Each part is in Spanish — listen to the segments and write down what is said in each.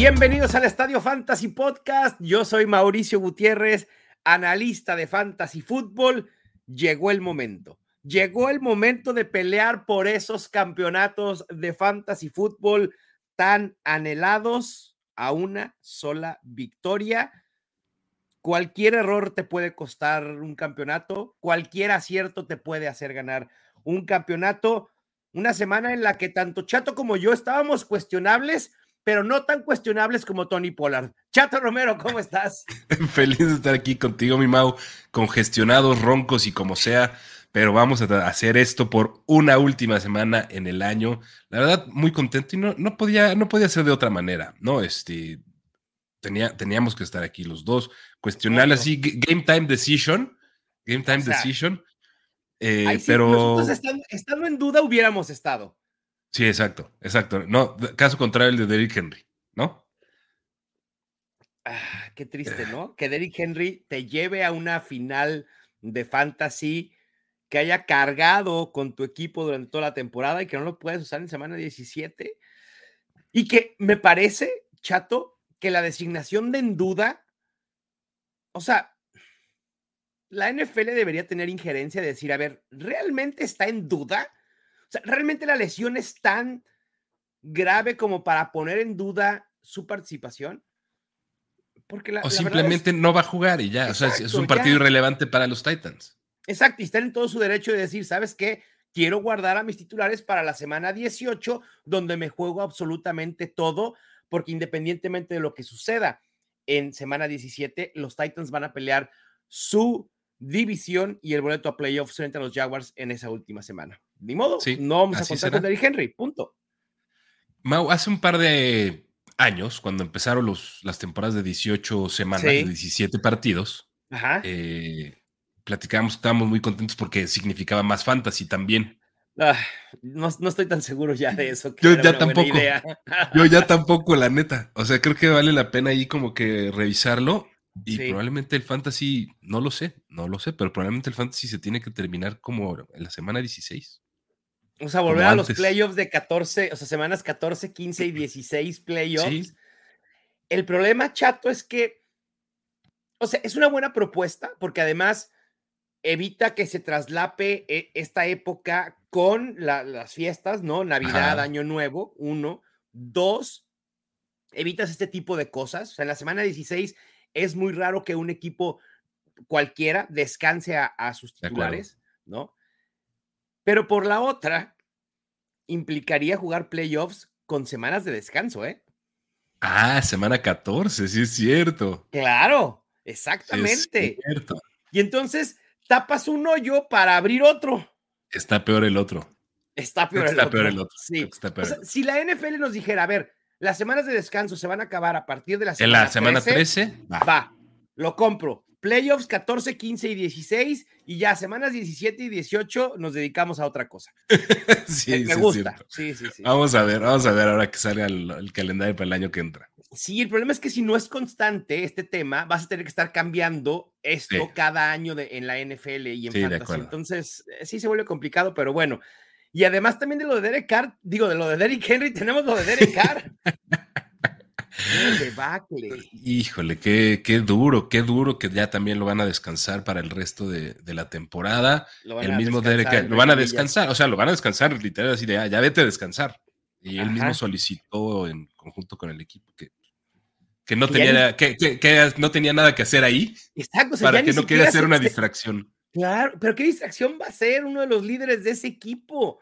Bienvenidos al Estadio Fantasy Podcast. Yo soy Mauricio Gutiérrez, analista de Fantasy Fútbol. Llegó el momento. Llegó el momento de pelear por esos campeonatos de Fantasy Fútbol tan anhelados a una sola victoria. Cualquier error te puede costar un campeonato, cualquier acierto te puede hacer ganar un campeonato. Una semana en la que tanto Chato como yo estábamos cuestionables, pero no tan cuestionables como Tony Pollard. Chato Romero, ¿cómo estás? Feliz de estar aquí contigo, mi Mau, congestionados, roncos y como sea, pero vamos a hacer esto por una última semana en el año. La verdad, muy contento y no, no, podía, no podía ser de otra manera, ¿no? Este, tenía, teníamos que estar aquí los dos, cuestionar así, game time decision, game time decision. Eh, pero estando en duda hubiéramos estado. Sí, exacto, exacto. No, caso contrario el de Derrick Henry, ¿no? Ah, qué triste, ¿no? Que Derrick Henry te lleve a una final de fantasy que haya cargado con tu equipo durante toda la temporada y que no lo puedas usar en semana 17. Y que me parece, chato, que la designación de en duda, o sea, la NFL debería tener injerencia de decir, a ver, ¿realmente está en duda? O sea, ¿realmente la lesión es tan grave como para poner en duda su participación? Porque o simplemente no va a jugar y ya. o sea, es un partido irrelevante para los Titans. Exacto, y están en todo su derecho de decir, ¿sabes qué? Quiero guardar a mis titulares para la semana 18, donde me juego absolutamente todo, porque independientemente de lo que suceda en semana 17, los Titans van a pelear su división y el boleto a playoffs frente a los Jaguars en esa última semana. Ni modo, no vamos a contar con Derrick Henry, punto. Mau, hace un par de años, cuando empezaron los, las temporadas de 18 semanas, de 17 partidos, eh, platicábamos, estábamos muy contentos porque significaba más fantasy también. Ah, no, estoy tan seguro ya de eso. yo ya tampoco. yo ya tampoco, la neta. O sea, creo que vale la pena ahí como que revisarlo. Y probablemente el fantasy, no lo sé, no lo sé, pero probablemente el fantasy se tiene que terminar como en la semana 16. O sea, volver a los playoffs de 14, o sea, semanas 14, 15 y 16 playoffs. El problema, chato, es que, o sea, es una buena propuesta porque además evita que se traslape eh, esta época con las fiestas, ¿no? Navidad, Año Nuevo, uno. Dos, evitas este tipo de cosas. O sea, en la semana 16 es muy raro que un equipo cualquiera descanse a, sus titulares, ¿no? Pero por la otra, implicaría jugar playoffs con semanas de descanso, ¿eh? Ah, semana 14, sí es cierto. Claro, exactamente. Y entonces tapas un hoyo para abrir otro. Está peor el otro. Está peor, el, otro. el otro. Sí. si la NFL nos dijera, a ver, las semanas de descanso se van a acabar a partir de la semana En la semana 13, va. lo compro. Playoffs 14, 15 y 16 y ya semanas 17 y 18 nos dedicamos a otra cosa. sí, me, gusta. Sí, sí, sí. Vamos a ver, vamos a ver ahora que sale el, calendario para el año que entra. Sí, el problema es que si no es constante este tema, vas a tener que estar cambiando esto cada año de, en la NFL y en Fantasy. Entonces, eh, sí se vuelve complicado, pero bueno. Y además también de lo de Derek Carr, digo, de lo de Derek Henry, tenemos lo de Derek Carr. Híjole, qué, qué, duro, qué duro que ya también lo van a descansar para el resto de, la temporada. El mismo Derek, lo van a descansar, o sea, lo van a descansar literal así de ah, ya, vete a descansar. Y él mismo solicitó en conjunto con el equipo que, que no tenía, que, que, no tenía nada que hacer ahí Exacto, para que no quede hacer una distracción. Claro, pero ¿qué distracción va a ser uno de los líderes de ese equipo?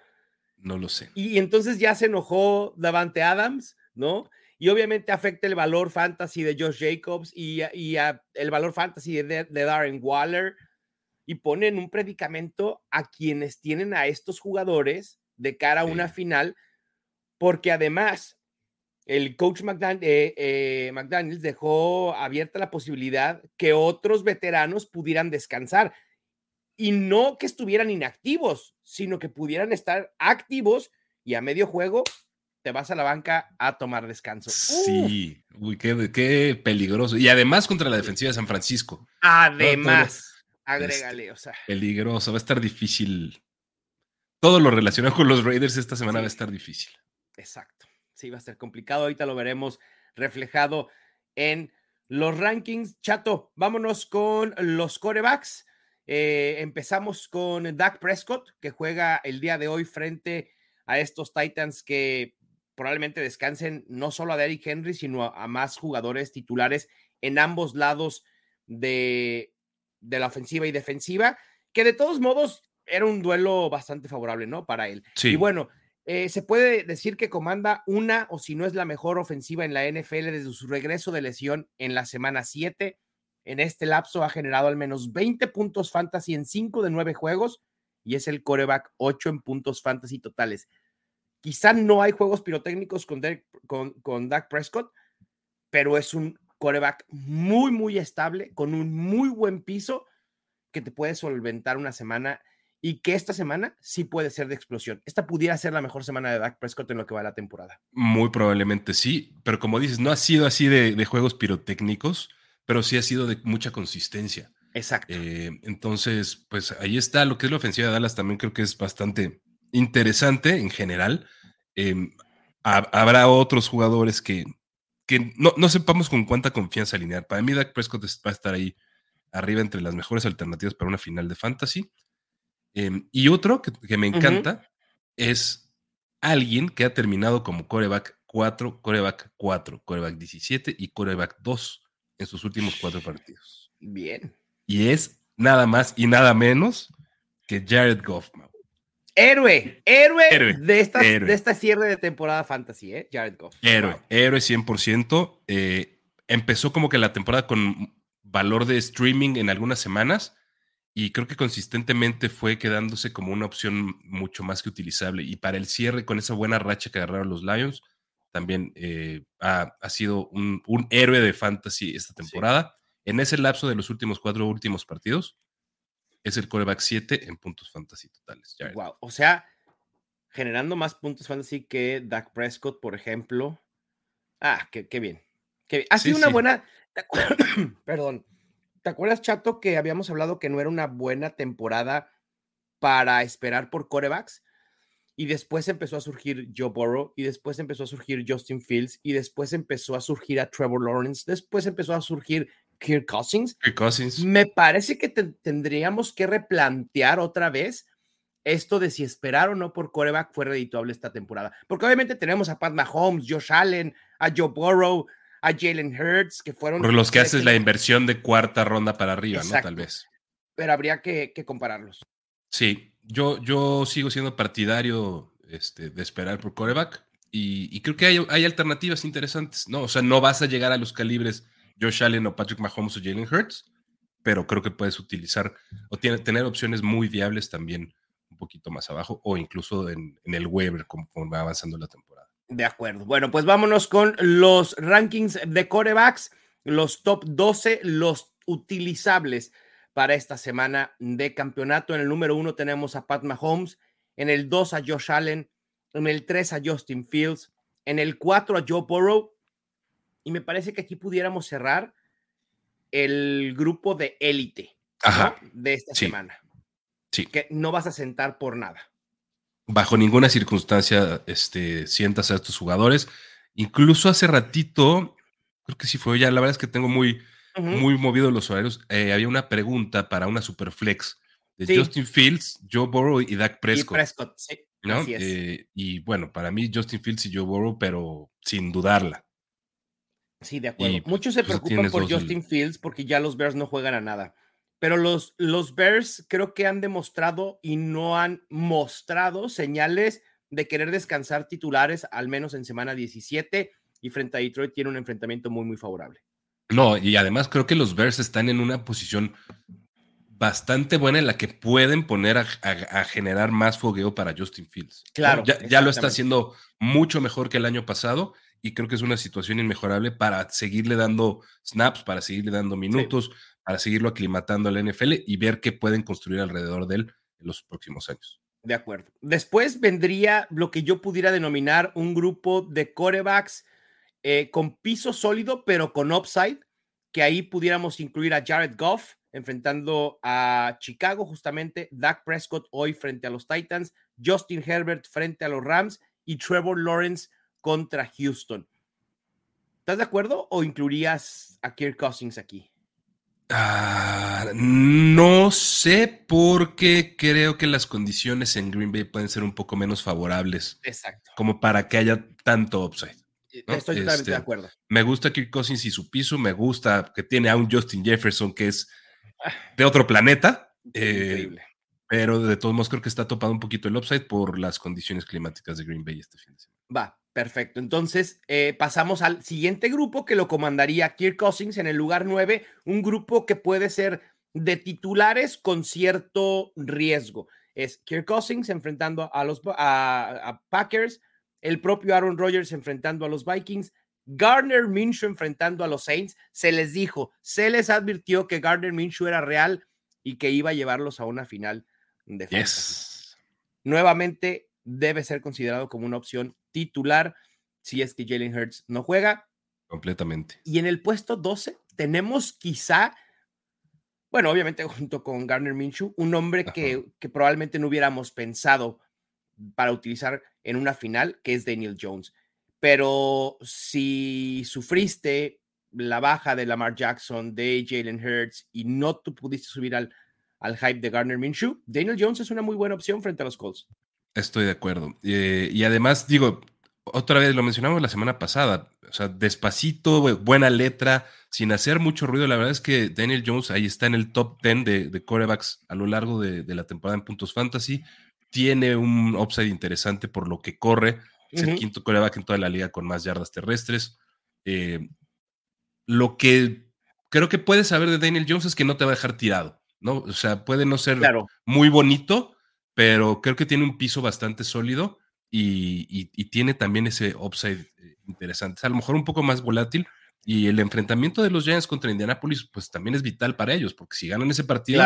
No lo sé. Y entonces ya se enojó Davante Adams, ¿no? y obviamente afecta el valor fantasy de Josh Jacobs y, el valor fantasy de, Darren Waller y ponen un predicamento a quienes tienen a estos jugadores de cara a una final, porque además el coach eh, eh, McDaniels dejó abierta la posibilidad que otros veteranos pudieran descansar y no que estuvieran inactivos, sino que pudieran estar activos y a medio juego te vas a la banca a tomar descanso. Sí, uy, qué, peligroso. Y además contra la defensiva de San Francisco. Además, agrégale, o sea. Peligroso, va a estar difícil. Todo lo relacionado con los Raiders esta semana va a estar difícil. Exacto. Sí, va a ser complicado. Ahorita lo veremos reflejado en los rankings. Chato, vámonos con los corebacks. Eh, empezamos con Dak Prescott, que juega el día de hoy frente a estos Titans que probablemente descansen no solo a Derrick Henry, sino a, más jugadores titulares en ambos lados de, de, la ofensiva y defensiva, que de todos modos era un duelo bastante favorable, ¿no? Para él. Sí. Y bueno, eh, se puede decir que comanda una o si no es la mejor ofensiva en la NFL desde su regreso de lesión en la semana 7. En este lapso ha generado al menos 20 puntos fantasy en 5 de 9 juegos y es el coreback 8 en puntos fantasy totales. Quizá no hay juegos pirotécnicos con, con Dak Prescott, pero es un coreback muy, muy estable, con un muy buen piso que te puede solventar una semana y que esta semana sí puede ser de explosión. Esta pudiera ser la mejor semana de Dak Prescott en lo que va la temporada. Muy probablemente sí, pero como dices, no ha sido así de, juegos pirotécnicos, pero sí ha sido de mucha consistencia. Exacto. Eh, entonces, pues ahí está lo que es la ofensiva de Dallas, también creo que es bastante interesante en general. Em, habrá otros jugadores que, que no, no, sepamos con cuánta confianza alinear. Para mí, Dak Prescott va a estar ahí arriba entre las mejores alternativas para una final de fantasy. Em, y otro que, me encanta es alguien que ha terminado como coreback 4, coreback 4, coreback 17 y coreback 2 en sus últimos cuatro partidos. Bien. Y es nada más y nada menos que Jared Goff. Héroe, héroe, de, esta, de esta cierre de temporada fantasy, ¿eh? Jared Goff. Héroe, héroe 100%. Eh, empezó como que la temporada con valor de streaming en algunas semanas y creo que consistentemente fue quedándose como una opción mucho más que utilizable. Y para el cierre, con esa buena racha que agarraron los Lions, también eh, ha, sido un, héroe de fantasy esta temporada. En ese lapso de los últimos cuatro últimos partidos, es el coreback 7 en puntos fantasy totales. Wow, o sea, generando más puntos fantasy que Dak Prescott, por ejemplo. Ah, qué, bien. Ha sido una buena. Perdón ¿Te acuerdas, Chato, que habíamos hablado que no era una buena temporada para esperar por corebacks? Y después empezó a surgir Joe Burrow, y después empezó a surgir Justin Fields, y después empezó a surgir a Trevor Lawrence, después empezó a surgir Kirk Cousins. Kirk Cousins. Me parece que tendríamos que replantear otra vez esto de si esperar o no por coreback fue redituable esta temporada. Porque obviamente tenemos a Pat Mahomes, Josh Allen, a Joe Burrow, a Jalen Hurts, que fueron... Por los que haces la inversión de cuarta ronda para arriba, ¿no? Tal vez. Pero habría que, compararlos. Sí, yo, yo sigo siendo partidario este, de esperar por coreback y, creo que hay, hay, alternativas interesantes, ¿no? O sea, no vas a llegar a los calibres Josh Allen o Patrick Mahomes o Jalen Hurts, pero creo que puedes utilizar o tener opciones muy viables también un poquito más abajo o incluso en, en el waiver conforme va avanzando la temporada. De acuerdo. Bueno, pues vámonos con los rankings de corebacks, los top 12, los utilizables para esta semana de campeonato. En el número uno tenemos a Pat Mahomes, en el 2 a Josh Allen, en el 3 a Justin Fields, en el 4 a Joe Burrow. Y me parece que aquí pudiéramos cerrar el grupo de élite de esta semana. Sí. Que no vas a sentar por nada bajo ninguna circunstancia este, sientas a estos jugadores. Incluso hace ratito, creo que sí fue ya, la verdad es que tengo muy, muy movido los horarios. Eh, había una pregunta para una superflex de Justin Fields, Joe Burrow y Dak Prescott. Y Prescott, sí. Eh, y bueno, para mí Justin Fields y Joe Burrow, pero sin dudarla. Sí, de acuerdo. Muchos se pues, preocupan por Justin Fields porque ya los Bears no juegan a nada. Pero los, los Bears creo que han demostrado y no han mostrado señales de querer descansar titulares, al menos en semana 17, y frente a Detroit tiene un enfrentamiento muy, muy favorable. No, y además creo que los Bears están en una posición bastante buena en la que pueden poner a, generar más fogueo para Justin Fields. Claro. Ya, lo está haciendo mucho mejor que el año pasado y creo que es una situación inmejorable para seguirle dando snaps, para seguirle dando minutos, para seguirlo aclimatando al NFL y ver qué pueden construir alrededor de él en los próximos años. De acuerdo. Después vendría lo que yo pudiera denominar un grupo de corebacks eh, con piso sólido, pero con upside, que ahí pudiéramos incluir a Jared Goff enfrentando a Chicago, justamente, Dak Prescott hoy frente a los Titans, Justin Herbert frente a los Rams y Trevor Lawrence contra Houston ¿Estás de acuerdo o incluirías a Kirk Cousins aquí? Ah, no sé porque creo que las condiciones en Green Bay pueden ser un poco menos favorables. Exacto. Como para que haya tanto upside. Estoy totalmente de este, acuerdo. Me gusta Kirk Cousins y su piso, me gusta que tiene a un Justin Jefferson que es de otro planeta. Eh, increíble. pero de todos modos creo que está topado un poquito el upside por las condiciones climáticas de Green Bay este fin de semana. Va, Perfecto. Entonces, eh, pasamos al siguiente grupo que lo comandaría Kirk Cousins en el lugar 9, un grupo que puede ser de titulares con cierto riesgo. Es Kirk Cousins enfrentando a los a, Packers, el propio Aaron Rodgers enfrentando a los Vikings, Gardner Minshew enfrentando a los Saints. Se les dijo, se les advirtió que Gardner Minshew era real y que iba a llevarlos a una final de yes. Nuevamente debe ser considerado como una opción titular si es que Jalen Hurts no juega. Completamente. Y en el puesto 12 tenemos quizá, bueno, obviamente junto con Garner Minshew, un hombre que, que, probablemente no hubiéramos pensado para utilizar en una final, que es Daniel Jones. Pero si sufriste la baja de Lamar Jackson, de Jalen Hurts y no tú pudiste subir al, al hype de Garner Minshew, Daniel Jones es una muy buena opción frente a los Colts. Estoy de acuerdo. Eh, y además, digo, otra vez lo mencionamos la semana pasada, o sea, despacito, buena letra, sin hacer mucho ruido. La verdad es que Daniel Jones ahí está en el top 10 de, de corebacks a lo largo de, la temporada en puntos fantasy. Tiene un upside interesante por lo que corre. Es el quinto coreback en toda la liga con más yardas terrestres. Eh, lo que creo que puedes saber de Daniel Jones es que no te va a dejar tirado, ¿no? O sea, puede no ser muy bonito, pero creo que tiene un piso bastante sólido y, tiene también ese upside eh, interesante. a lo mejor un poco más volátil. Y el enfrentamiento de los Giants contra Indianapolis, pues también es vital para ellos, porque si ganan ese partido,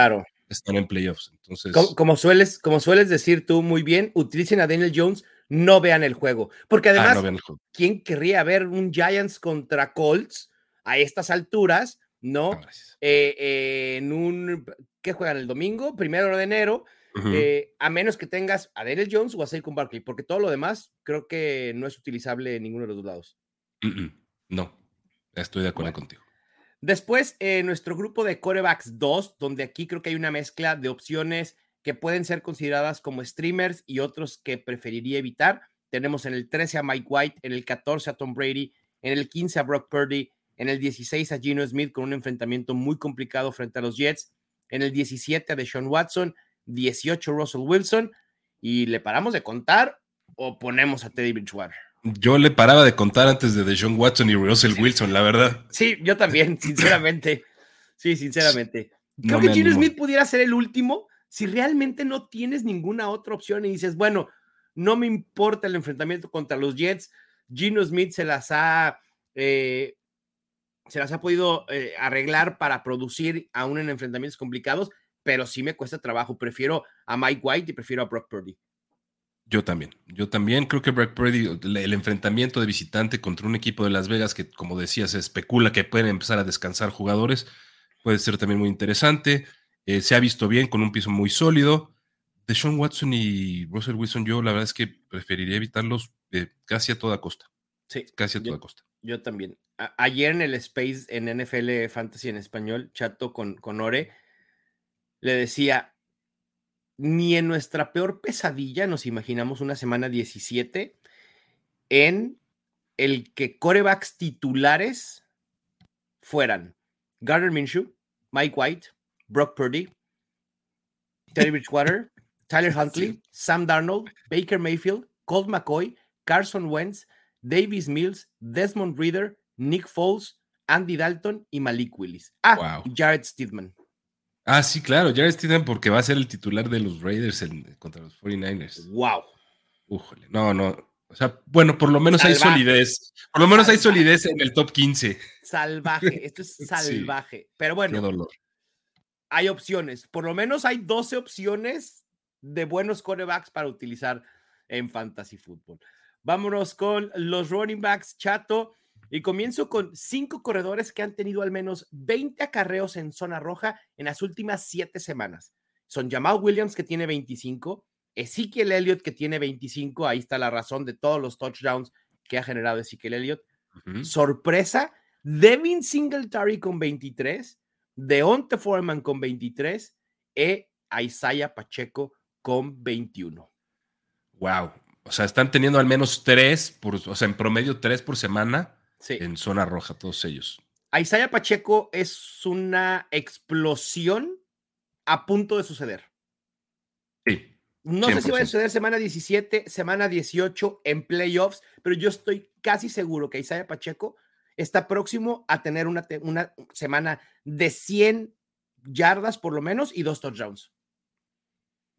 están en playoffs. Entonces, como, sueles, como sueles decir tú muy bien, utilicen a Daniel Jones, no vean el juego. Porque ah, además, ¿quién querría ver un Giants contra Colts a estas alturas? ¿No? Eh, eh, en un. ¿Qué juegan el domingo? Primero de enero eh, a menos que tengas a Daniel Jones o a Saquon Barkley, porque todo lo demás creo que no es utilizable en ninguno de los dos lados. No, estoy de acuerdo contigo. Después, eh, nuestro grupo de corebacks 2, donde aquí creo que hay una mezcla de opciones que pueden ser consideradas como streamers y otros que preferiría evitar. Tenemos en el 13 a Mike White, en el 14 a Tom Brady, en el 15 a Brock Purdy, en el 16 a Gino Smith con un enfrentamiento muy complicado frente a los Jets, en el 17 a Deshaun Watson, 18 Russell Wilson y le paramos de contar o ponemos a Teddy Bridgewater. Yo le paraba de contar antes de Deshaun Watson y Russell Wilson, la verdad. Sí, yo también, sinceramente. Sí, sinceramente. Creo que Gino Smith pudiera ser el último si realmente no tienes ninguna otra opción y dices, bueno, no me importa el enfrentamiento contra los Jets. Gino Smith se las ha, eh, se las ha podido eh, arreglar para producir aún en enfrentamientos complicados pero sí me cuesta trabajo. Prefiero a Mike White y prefiero a Brock Purdy. Yo también, yo también creo que Brock Purdy, el enfrentamiento de visitante contra un equipo de Las Vegas que, como decía, se especula que pueden empezar a descansar jugadores, puede ser también muy interesante. Eh, se ha visto bien con un piso muy sólido. De Sean Watson y Russell Wilson, yo la verdad es que preferiría evitarlos eh, casi a toda costa. Sí. Casi a toda costa. Yo también. ayer en el Space en NFL Fantasy en español, chato con, con Ore, le decía, ni en nuestra peor pesadilla nos imaginamos una semana 17 en el que corebacks titulares fueran Gardner Minshew, Mike White, Brock Purdy, Teddy Bridgewater, Tyler Huntley, Sam Darnold, Baker Mayfield, Colt McCoy, Carson Wentz, Davis Mills, Desmond Reader, Nick Foles, Andy Dalton y Malik Willis. Ah, Jared Stidman. Ah, sí, claro, Jared Stidham porque va a ser el titular de los Raiders contra los 49ers. Wow. Újole. No, no. O sea, bueno, por lo menos hay solidez. Por lo menos hay solidez en el top 15. Salvaje, esto es salvaje. Pero bueno, Qué dolor. hay opciones. Por lo menos hay 12 opciones de buenos corebacks para utilizar en Fantasy Football. Vámonos con los running backs, Chato. Y comienzo con cinco corredores que han tenido al menos 20 acarreos en zona roja en las últimas siete semanas. Son Jamal Williams, que tiene 25, Ezekiel Elliott, que tiene 25. Ahí está la razón de todos los touchdowns que ha generado Ezekiel Elliott. sorpresa, Devin Singletary con 23, Deonte Foreman con 23 e Isaiah Pacheco con 21. Wow. O sea, están teniendo al menos tres, por, o sea, en promedio tres por semana en zona roja, todos ellos. Isaiah Pacheco es una explosión a punto de suceder. Sí. No sé si va a suceder semana 17, semana 18 en playoffs, pero yo estoy casi seguro que Isaiah Pacheco está próximo a tener una, una semana de 100 yardas por lo menos y dos touchdowns.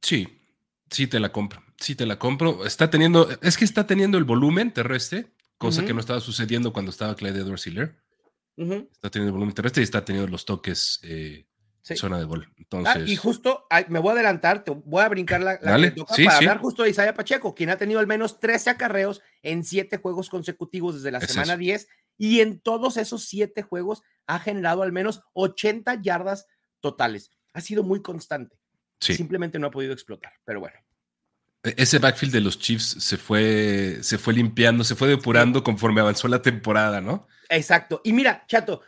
Sí, sí te la compro. Sí te la compro. Está teniendo, es que está teniendo el volumen terrestre, cosa que no estaba sucediendo cuando estaba Clyde Edwards Hiller. Está teniendo el volumen terrestre y está teniendo los toques eh, zona de gol. Ah, Entonces... y justo, me voy a adelantar, te voy a brincar la, la para hablar justo de Isaiah Pacheco, quien ha tenido al menos 13 acarreos en 7 juegos consecutivos desde la semana 10 y en todos esos 7 juegos ha generado al menos 80 yardas totales. Ha sido muy constante. Simplemente no ha podido explotar, pero bueno. E, ese backfield de los Chiefs se fue, se fue limpiando, se fue depurando conforme avanzó la temporada, ¿no? Exacto. Y mira, Chato,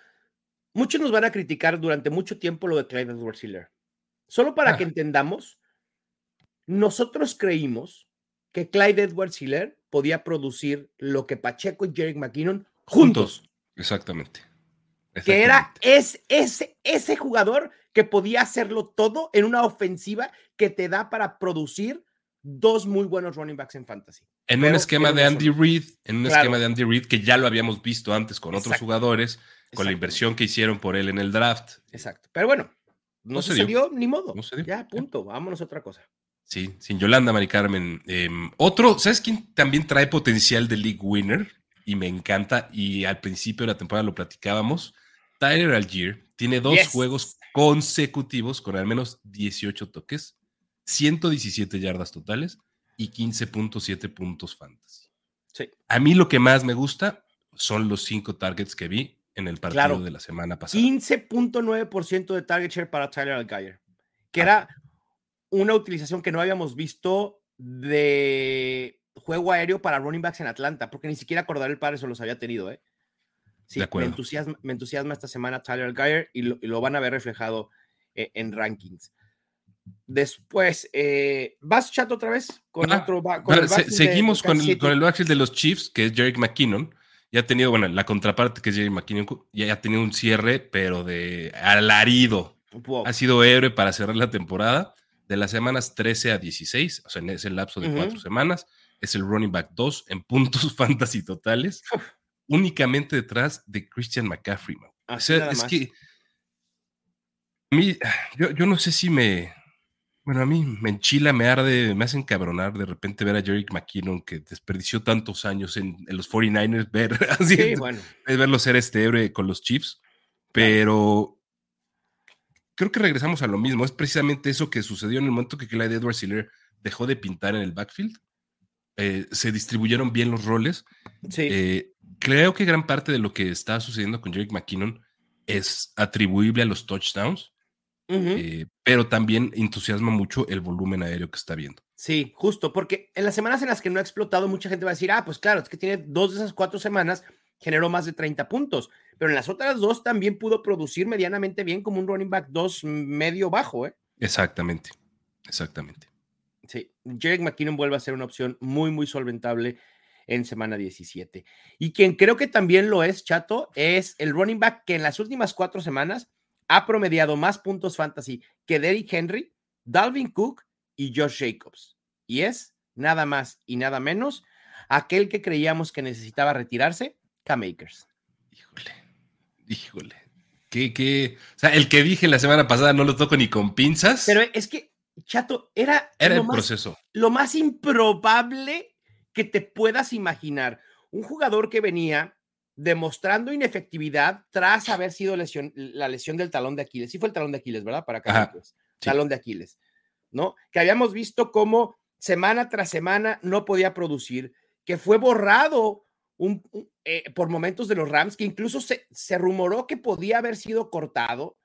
muchos nos van a criticar durante mucho tiempo lo de Clyde Edwards Hiller. Solo para ah. que entendamos, nosotros creímos que Clyde Edwards Hiller podía producir lo que Pacheco y Jerick McKinnon juntos. Exactamente. Que era es, ese, ese jugador que podía hacerlo todo en una ofensiva que te da para producir dos muy buenos running backs en fantasy. En un esquema de Andy Reid, en un esquema de Andy Reid que ya lo habíamos visto antes con otros jugadores, con la inversión que hicieron por él en el draft. Exacto. Pero bueno, no, se, dio. ni modo. Ya, punto. Vámonos a otra cosa. Sí, sin Yolanda, Mari Carmen. Em, otro, ¿sabes quién también trae potencial de league winner? Y me encanta, y al principio de la temporada lo platicábamos. Tyler Algier tiene dos juegos consecutivos con al menos 18 toques, 117 yardas totales y 15.7 puntos fantasy. Sí. A mí lo que más me gusta son los cinco targets que vi en el partido de la semana pasada. 15.9% de target share para Tyler Algier, que era una utilización que no habíamos visto de juego aéreo para running backs en Atlanta, porque ni siquiera acordar el padre se los había tenido, ¿eh? Sí, me entusiasma, me entusiasma, esta semana Tyler Geyer y lo, van a ver reflejado eh, en rankings. Después, eh, ¿vas chat otra vez? Con ah, otro, seguimos con, el, con el backfield de los Chiefs, que es Jerick McKinnon. Ya ha tenido, bueno, la contraparte que es Jerick McKinnon, ya ha tenido un cierre, pero de alarido. Ha sido héroe para cerrar la temporada. De las semanas 13 a 16, o sea, en ese lapso de cuatro semanas, es el running back 2 en puntos fantasy totales únicamente detrás de Christian McCaffrey. o sea, es que a mí, yo, yo, no sé si me, bueno, a mí me enchila, me arde, me hace encabronar de repente ver a Jerry McKinnon que desperdició tantos años en, los 49ers, ver, así, bueno. verlo ser este héroe con los Chiefs, pero creo que regresamos a lo mismo. Es precisamente eso que sucedió en el momento que Clyde Edwards Hiller dejó de pintar en el backfield. Eh, se distribuyeron bien los roles. Sí. Eh, creo que gran parte de lo que está sucediendo con Jerick McKinnon es atribuible a los touchdowns, eh, pero también entusiasma mucho el volumen aéreo que está viendo. Sí, justo, porque en las semanas en las que no ha explotado, mucha gente va a decir, ah, pues claro, es que tiene dos de esas cuatro semanas, generó más de 30 puntos, pero en las otras dos también pudo producir medianamente bien como un running back dos medio bajo, ¿eh? Exactamente, exactamente. Sí, Jerick McKinnon vuelve a ser una opción muy, muy solventable en semana 17. Y quien creo que también lo es, Chato, es el running back que en las últimas cuatro semanas ha promediado más puntos fantasy que Derrick Henry, Dalvin Cook y Josh Jacobs. Y es nada más y nada menos aquel que creíamos que necesitaba retirarse, K-Makers. Híjole, híjole. ¿Qué, qué? O sea, el que dije la semana pasada no lo toco ni con pinzas. Pero es que, Chato, era, era el proceso. Lo más improbable que te puedas imaginar. Un jugador que venía demostrando inefectividad tras haber sido lesión, la lesión del talón de Aquiles. Sí fue el talón de Aquiles, ¿verdad? Para acá. Talón de Aquiles, ¿no? Que habíamos visto cómo semana tras semana no podía producir, que fue borrado un, eh, por momentos de los Rams, que incluso se, se rumoró que podía haber sido cortado,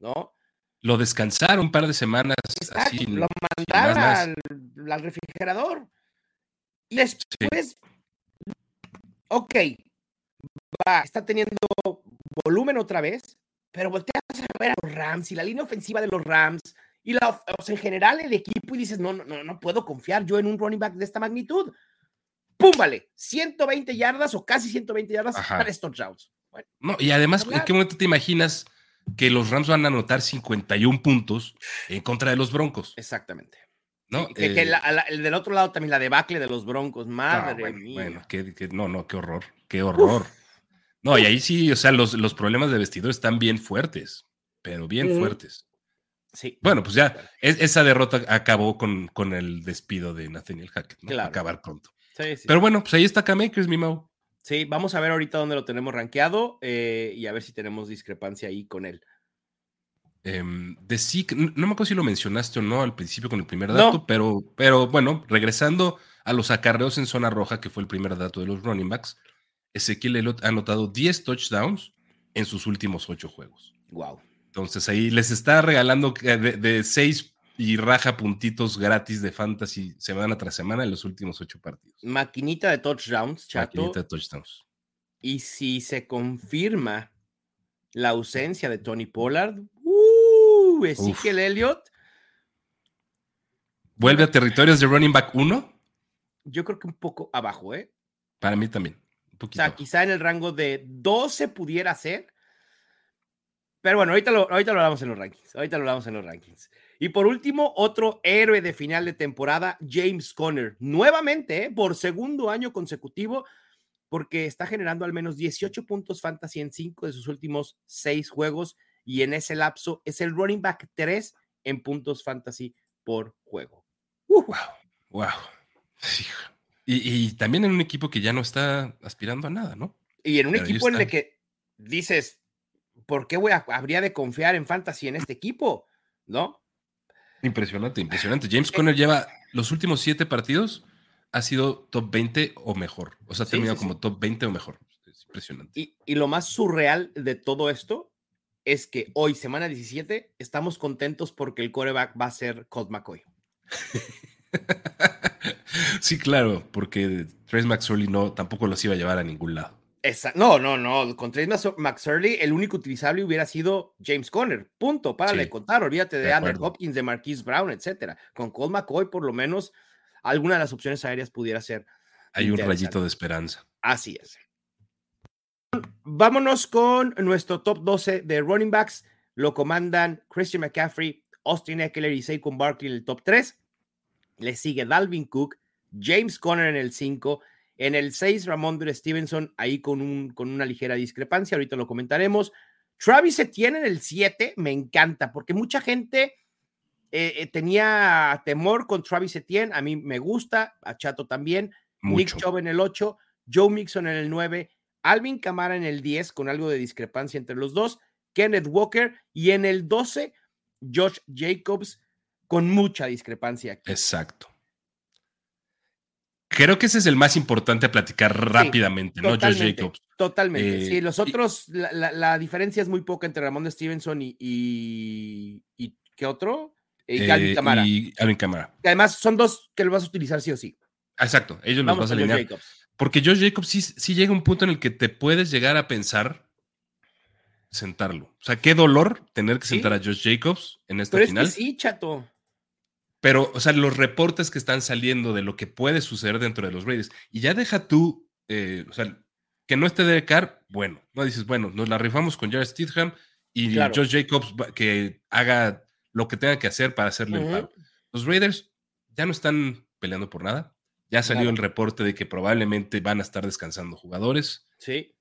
¿no? Lo descansaron un par de semanas. así, lo mandaron al refrigerador. Y después, ok, va, está teniendo volumen otra vez, pero volteas a ver a los Rams y la línea ofensiva de los Rams y la, en general el equipo y dices, no, no, no puedo confiar yo en un running back de esta magnitud. ¡Pum! Vale, 120 yardas o casi 120 yardas para estos rounds. no, y además, ¿en qué momento te imaginas que los Rams van a anotar 51 puntos en contra de los Broncos? Exactamente. ¿No? que, eh, el del otro lado también la debacle de los Broncos, madre mía. Bueno, no, no, qué horror, qué horror. No, y ahí sí, o sea, los, los problemas de vestidor están bien fuertes, pero bien fuertes. Sí. Bueno, pues ya, esa derrota acabó con, con el despido de Nathaniel Hackett, ¿no? Acabar pronto. Pero bueno, pues ahí está K-Makers, mi Mau. Sí, vamos a ver ahorita dónde lo tenemos rankeado eh, y a ver si tenemos discrepancia ahí con él. Em, de sí, no me acuerdo si lo mencionaste o no al principio con el primer dato, pero, pero bueno, regresando a los acarreos en zona roja, que fue el primer dato de los running backs, Ezequiel Elliott ha anotado 10 touchdowns en sus últimos 8 juegos. Wow. Entonces ahí les está regalando de, de 6 y raja puntitos gratis de fantasy semana tras semana en los últimos ocho partidos. Maquinita de touchdowns, chato. Maquinita de touchdowns. Y si se confirma la ausencia de Tony Pollard, uh, Ezekiel Elliott. ¿Vuelve a territorios de running back 1? Yo creo que un poco abajo, ¿eh? Para mí también. O sea, quizá en el rango de 12 pudiera ser. Pero bueno, ahorita lo, ahorita lo hablamos en los rankings. Ahorita lo hablamos en los rankings. Y por último, otro héroe de final de temporada, James Conner. Nuevamente, ¿eh? por segundo año consecutivo, porque está generando al menos 18 puntos fantasy en 5 de sus últimos 6 juegos. Y en ese lapso es el running back 3 en puntos fantasy por juego. Wow, wow. Y, también en un equipo que ya no está aspirando a nada, ¿no? Y en un equipo en el que dices, ¿por qué voy a, habría de confiar en fantasy en este equipo? ¿No? Impresionante, impresionante. James Conner lleva los últimos siete partidos, ha sido top 20 o mejor. O sea, ha terminado como top 20 o mejor. Es impresionante. Y, lo más surreal de todo esto es que hoy, semana 17, estamos contentos porque el coreback va a ser Colt McCoy. sí, claro, porque Trace McSorley no, tampoco los iba a llevar a ningún lado. No, no, no. Con Trace McSurley, el único utilizable hubiera sido James Conner. Punto. Para de contar. Olvídate de, Andrew Hopkins, de Marquise Brown, etcétera. Con Colt McCoy, por lo menos, alguna de las opciones aéreas pudiera ser. Hay un rayito de esperanza. Así es. Vámonos con nuestro top 12 de running backs. Lo comandan Christian McCaffrey, Austin Eckler y Saquon Barkley en el top 3. Le sigue Dalvin Cook, James Conner en el 5 en el 6, Ramondre Stevenson, ahí con, un, con una ligera discrepancia, ahorita lo comentaremos. Travis Etienne en el 7, me encanta, porque mucha gente eh, eh, tenía temor con Travis Etienne, a mí me gusta, a Chato también. Nick Chubb en el 8, Joe Mixon en el 9, Alvin Camara en el 10, con algo de discrepancia entre los dos, Kenneth Walker, y en el 12, Josh Jacobs, con mucha discrepancia. Exacto. Creo que ese es el más importante a platicar rápidamente, ¿no? Josh Jacobs. Totalmente. sí, eh, los otros, la, diferencia es muy poca entre Ramón Stevenson y, y, ¿qué otro? Y eh, Calvin Camara. Y Alvin Camara. además son dos que lo vas a utilizar sí o sí. Exacto, ellos los vas a alinear. Porque Josh Jacobs sí, sí llega un punto en el que te puedes llegar a pensar sentarlo. O sea, qué dolor tener que sentar a Josh Jacobs en esta Pero final. Es que sí, chato. Pero, o sea, los reportes que están saliendo de lo que puede suceder dentro de los Raiders, y ya deja tú, eh, o sea, que no esté Derek Carr, bueno, no dices, bueno, nos la rifamos con Jared Stidham y Josh Jacobs que haga lo que tenga que hacer para hacerle el paro. Los Raiders ya no están peleando por nada. Ya salió el reporte de que probablemente van a estar descansando jugadores. Sí.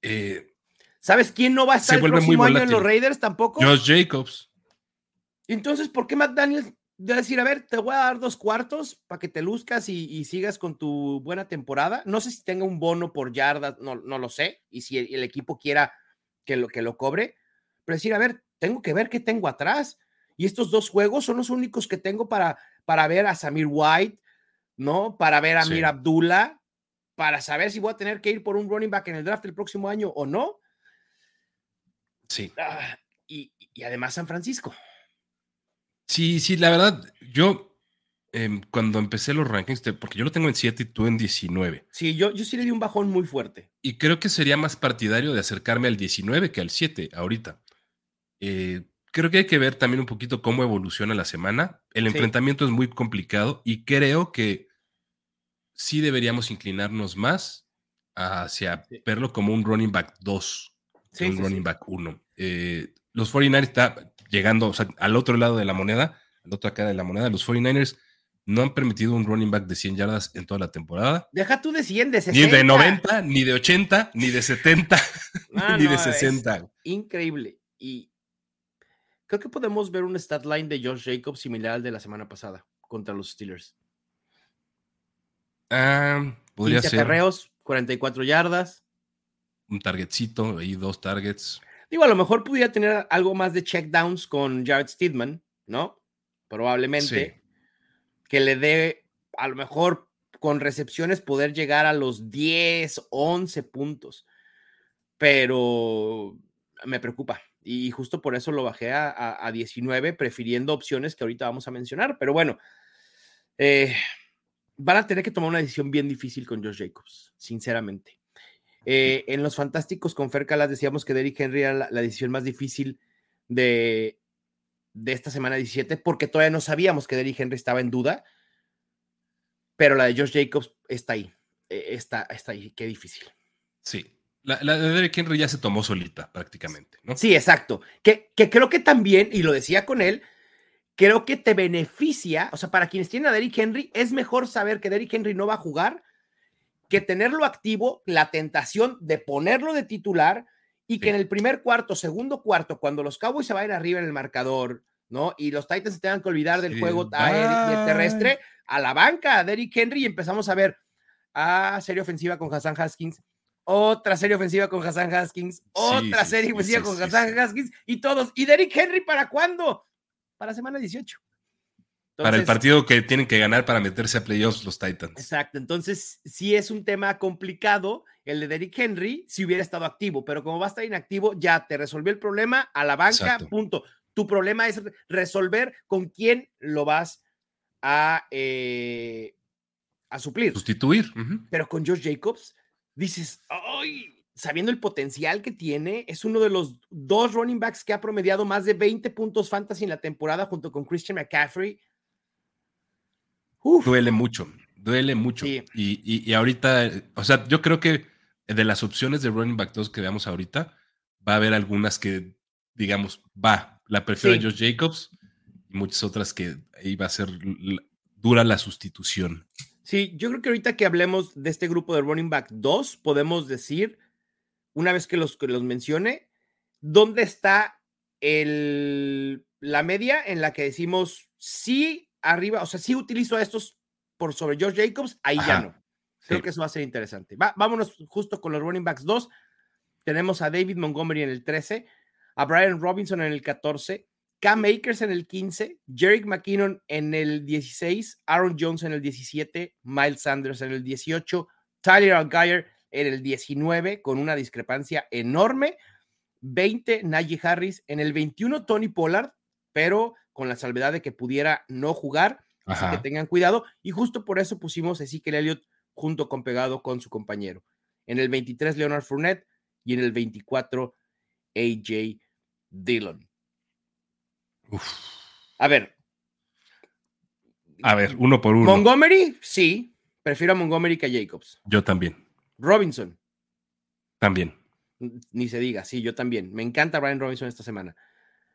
Eh, ¿Sabes quién no va a estar el próximo año en los Raiders tampoco? Josh Jacobs. Entonces, ¿por qué Matt Daniels de decir, a ver, te voy a dar dos cuartos para que te luzcas y, sigas con tu buena temporada. No sé si tenga un bono por yardas, no, no lo sé, y si el, equipo quiera que lo, que lo cobre, pero decir, a ver, tengo que ver qué tengo atrás. Y estos dos juegos son los únicos que tengo para, para ver a Samir White, ¿no? Para ver a Mir Abdullah, para saber si voy a tener que ir por un running back en el draft el próximo año o no. Sí. Ah, y además San Francisco. Sí, sí, la verdad, yo em, cuando empecé los rankings, porque yo lo tengo en 7 y tú en 19. Sí, yo, yo sí le di un bajón muy fuerte. Y creo que sería más partidario de acercarme al 19 que al 7 ahorita. Eh, creo que hay que ver también un poquito cómo evoluciona la semana. El enfrentamiento es muy complicado y creo que sí deberíamos inclinarnos más hacia verlo como un running back 2 que un running back 1. Eh, los 49ers está llegando al otro lado de la moneda, al otro cara de la moneda. Los 49ers no han permitido un running back de 100 yardas en toda la temporada. Deja tú de 100, de 60. Ni de 90, ni de 80, ni de 70, ni de 60. increíble. Y creo que podemos ver un stat line de Josh Jacobs similar al de la semana pasada contra los Steelers. Ah, podría 15 ser. 44 yardas. Un targetcito, ahí dos targets. Digo, a lo mejor pudiera tener algo más de checkdowns con Jared Steedman, ¿no? Probablemente. Que le dé, a lo mejor con recepciones, poder llegar a los 10, 11 puntos. Pero me preocupa. Y justo por eso lo bajé a, 19, prefiriendo opciones que ahorita vamos a mencionar. Pero bueno, eh, van a tener que tomar una decisión bien difícil con Josh Jacobs, sinceramente. Eh, en los Fantásticos con Fer Calas decíamos que Derrick Henry era la, decisión más difícil de, de esta semana 17 porque todavía no sabíamos que Derrick Henry estaba en duda, pero la de Josh Jacobs está ahí, eh, está, está ahí, qué difícil. Sí, la, de Derrick Henry ya se tomó solita prácticamente, ¿no? Sí, exacto, que, que creo que también, y lo decía con él, creo que te beneficia, o sea, para quienes tienen a Derrick Henry, es mejor saber que Derrick Henry no va a jugar que tenerlo activo, la tentación de ponerlo de titular y que en el primer cuarto, segundo cuarto, cuando los Cowboys se vayan arriba en el marcador, ¿no? Y los Titans se tengan que olvidar del juego terrestre, a la banca, a Derrick Henry, y empezamos a ver, ah, serie ofensiva con Hassan Haskins, otra serie ofensiva con Hassan Haskins, otra serie ofensiva con Hassan Haskins, y todos, ¿y Derrick Henry para cuándo? Para semana 18 para el partido que tienen que ganar para meterse a playoffs los Titans. Exacto, entonces sí es un tema complicado el de Derrick Henry si hubiera estado activo, pero como va a estar inactivo, ya te resolvió el problema a la banca, punto. Tu problema es resolver con quién lo vas a, eh, a suplir. Sustituir. Pero con Josh Jacobs, dices, ¡ay! Sabiendo el potencial que tiene, es uno de los dos running backs que ha promediado más de 20 puntos fantasy en la temporada junto con Christian McCaffrey Duele mucho, duele mucho. Y, ahorita, o sea, yo creo que de las opciones de running back 2 que veamos ahorita, va a haber algunas que, digamos, va, la prefiero a Josh Jacobs y muchas otras que va a ser dura la sustitución. Sí, yo creo que ahorita que hablemos de este grupo de running back 2, podemos decir, una vez que los, que los mencione, dónde está el, la media en la que decimos sí arriba, o sea, sí utilizo estos por sobre George Jacobs, ahí ya no. Creo que eso va a ser interesante. vámonos justo con los running backs 2. Tenemos a David Montgomery en el 13, a Brian Robinson en el 14, Cam Akers en el 15, Jerick McKinnon en el 16, Aaron Jones en el 17, Miles Sanders en el 18, Tyler Algier en el 19, con una discrepancia enorme, 20, Najee Harris en el 21, Tony Pollard, pero con la salvedad de que pudiera no jugar, así que tengan cuidado. Y justo por eso pusimos a Ezekiel Elliott junto con pegado con su compañero. En el 23, Leonard Fournette y en el 24, AJ Dillon. A ver. A ver, uno por uno. Montgomery, sí. Prefiero a Montgomery que a Jacobs. Yo también. Robinson. También. Ni se diga, sí, yo también. Me encanta Brian Robinson esta semana.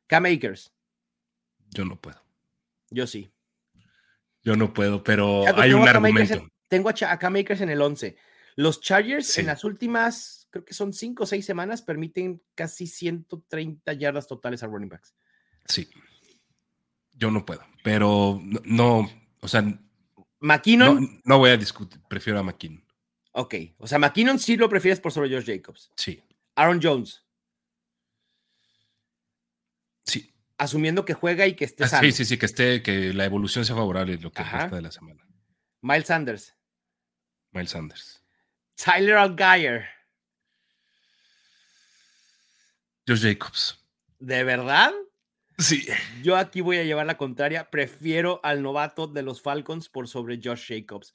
Cam Akers. Yo no puedo. Yo sí. Yo no puedo, pero hay un argumento. tengo a Makers en el 11. Los Chargers en las últimas, creo que son 5 o 6 semanas, permiten casi 130 yardas totales a running backs. Sí. Yo no puedo, pero no, o sea. McKinnon. No, voy a discutir, prefiero a McKinnon. Ok, o sea, McKinnon sí lo prefieres por sobre Josh Jacobs. Sí. Aaron Jones. Asumiendo que juega y que esté ah, sano. Sí, sí, sí, que esté, que la evolución sea favorable lo que resta de la semana. Miles Sanders. Miles Sanders. Tyler Algier. Josh Jacobs. ¿De verdad? Sí. Yo aquí voy a llevar la contraria. Prefiero al novato de los Falcons por sobre Josh Jacobs.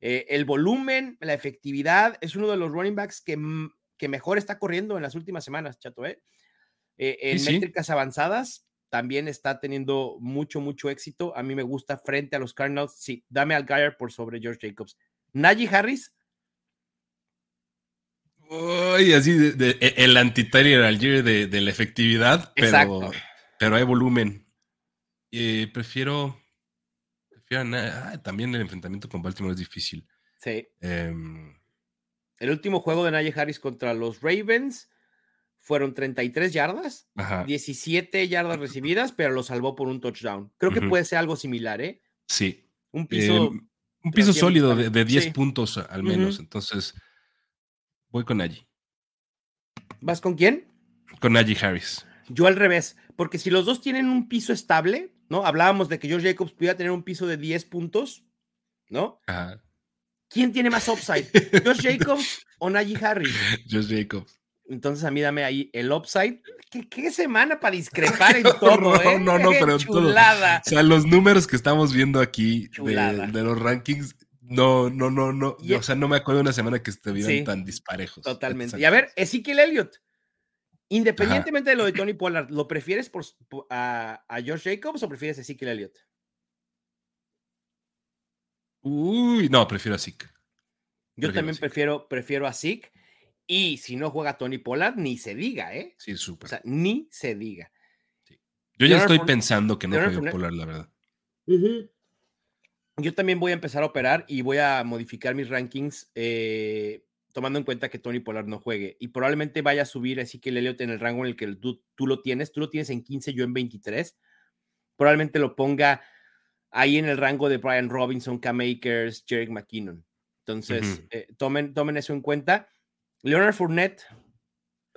Eh, el volumen, la efectividad, es uno de los running backs que, que mejor está corriendo en las últimas semanas, chato. ¿eh? eh en métricas avanzadas también está teniendo mucho, mucho éxito. A mí me gusta frente a los Cardinals. Sí, dame al Geyer por sobre George Jacobs. Najee Harris. Uy, así de, e, el anti-Tyler Algier de, de, la efectividad, pero, pero hay volumen. Eh, prefiero. prefiero ah, también el enfrentamiento con Baltimore es difícil. Sí. Em, el último juego de Najee Harris contra los Ravens fueron 33 yardas, 17 yardas recibidas, pero lo salvó por un touchdown. Creo que puede ser algo similar, ¿eh? Sí. Un piso. Em, un piso sólido de, 10 puntos al menos. Entonces, voy con Najee. ¿Vas con quién? Con Najee Harris. Yo al revés, porque si los dos tienen un piso estable, ¿no? Hablábamos de que George Jacobs pudiera tener un piso de 10 puntos, ¿no? ¿Quién tiene más upside? ¿Josh Jacobs o Najee Harris? Josh Jacobs. Entonces a mí dame ahí el upside. ¿Qué, semana para discrepar en todo, no, eh? No, no, pero chulada. O sea, los números que estamos viendo aquí de, los rankings, no, no, no, no. o sea, no me acuerdo de una semana que estuvieran tan disparejos. Totalmente. Y a ver, Ezekiel Elliott. Independientemente de lo de Tony Pollard, ¿lo prefieres por, a, a Josh Jacobs o prefieres a Ezekiel Elliott? Uy, no, prefiero a Zeke. Yo también prefiero, prefiero a Zeke. Y si no juega Tony Pollard, ni se diga, ¿eh? Sí, súper. O sea, ni se diga. Yo ya estoy pensando que no juegue Pollard, la verdad. Yo también voy a empezar a operar y voy a modificar mis rankings eh, tomando en cuenta que Tony Pollard no juegue. Y probablemente vaya a subir así que el Elliot en el rango en el que tú, tú, lo tienes. Tú lo tienes en 15, yo en 23. Probablemente lo ponga ahí en el rango de Brian Robinson, Cam Akers, Jerick McKinnon. Entonces, eh, tomen, tomen eso en cuenta. Leonard Fournette,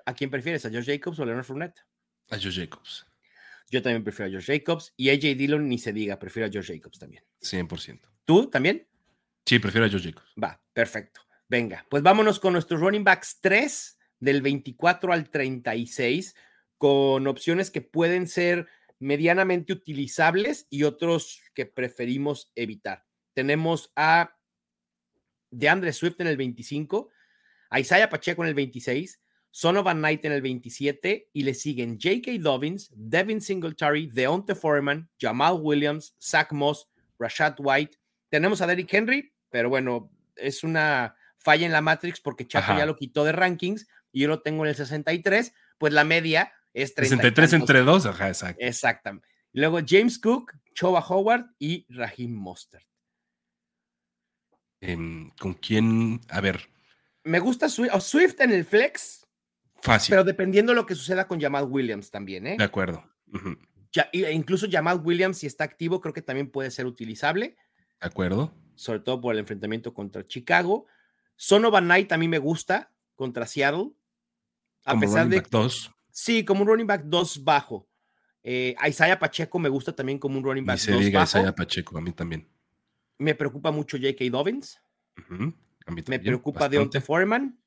¿a quién prefieres? ¿A Josh Jacobs o Leonard Fournette? A Josh Jacobs. Yo también prefiero a Josh Jacobs y AJ Dillon ni se diga, prefiero a Josh Jacobs también. 100%. ¿Tú también? Sí, prefiero a Josh Jacobs. Va, perfecto. Venga, pues vámonos con nuestros running backs 3 del 24 al 36 con opciones que pueden ser medianamente utilizables y otros que preferimos evitar. Tenemos a DeAndre Swift en el 25, Isaiah Pacheco en el 26, Sonovan Knight en el 27 y le siguen J.K. Dobbins, Devin Singletary, Deonte Foreman, Jamal Williams, Zach Moss, Rashad White. Tenemos a Derrick Henry, pero bueno, es una falla en la Matrix porque Chaco ya lo quitó de rankings y yo lo tengo en el 63, pues la media es 63 entre dos, ajá, exacto. Exactamente. Luego James Cook, Choba Howard y Raheem Mostert. Em, ¿Con quién? A ver, me gusta Swift, en el flex. Fácil. Pero dependiendo de lo que suceda con Jamal Williams también, ¿eh? De acuerdo. ya, e incluso Jamal Williams, si está activo, creo que también puede ser utilizable. De acuerdo. Sobre todo por el enfrentamiento contra Chicago. Sonovan Knight a mí me gusta contra Seattle. A como pesar running de. Back 2. Sí, como un running back 2 bajo. Eh, Isaiah Pacheco me gusta también como un running back 2 bajo. diga Isaiah Pacheco, a mí también. Me preocupa mucho J.K. Dobbins. Me preocupa Deontay Foreman.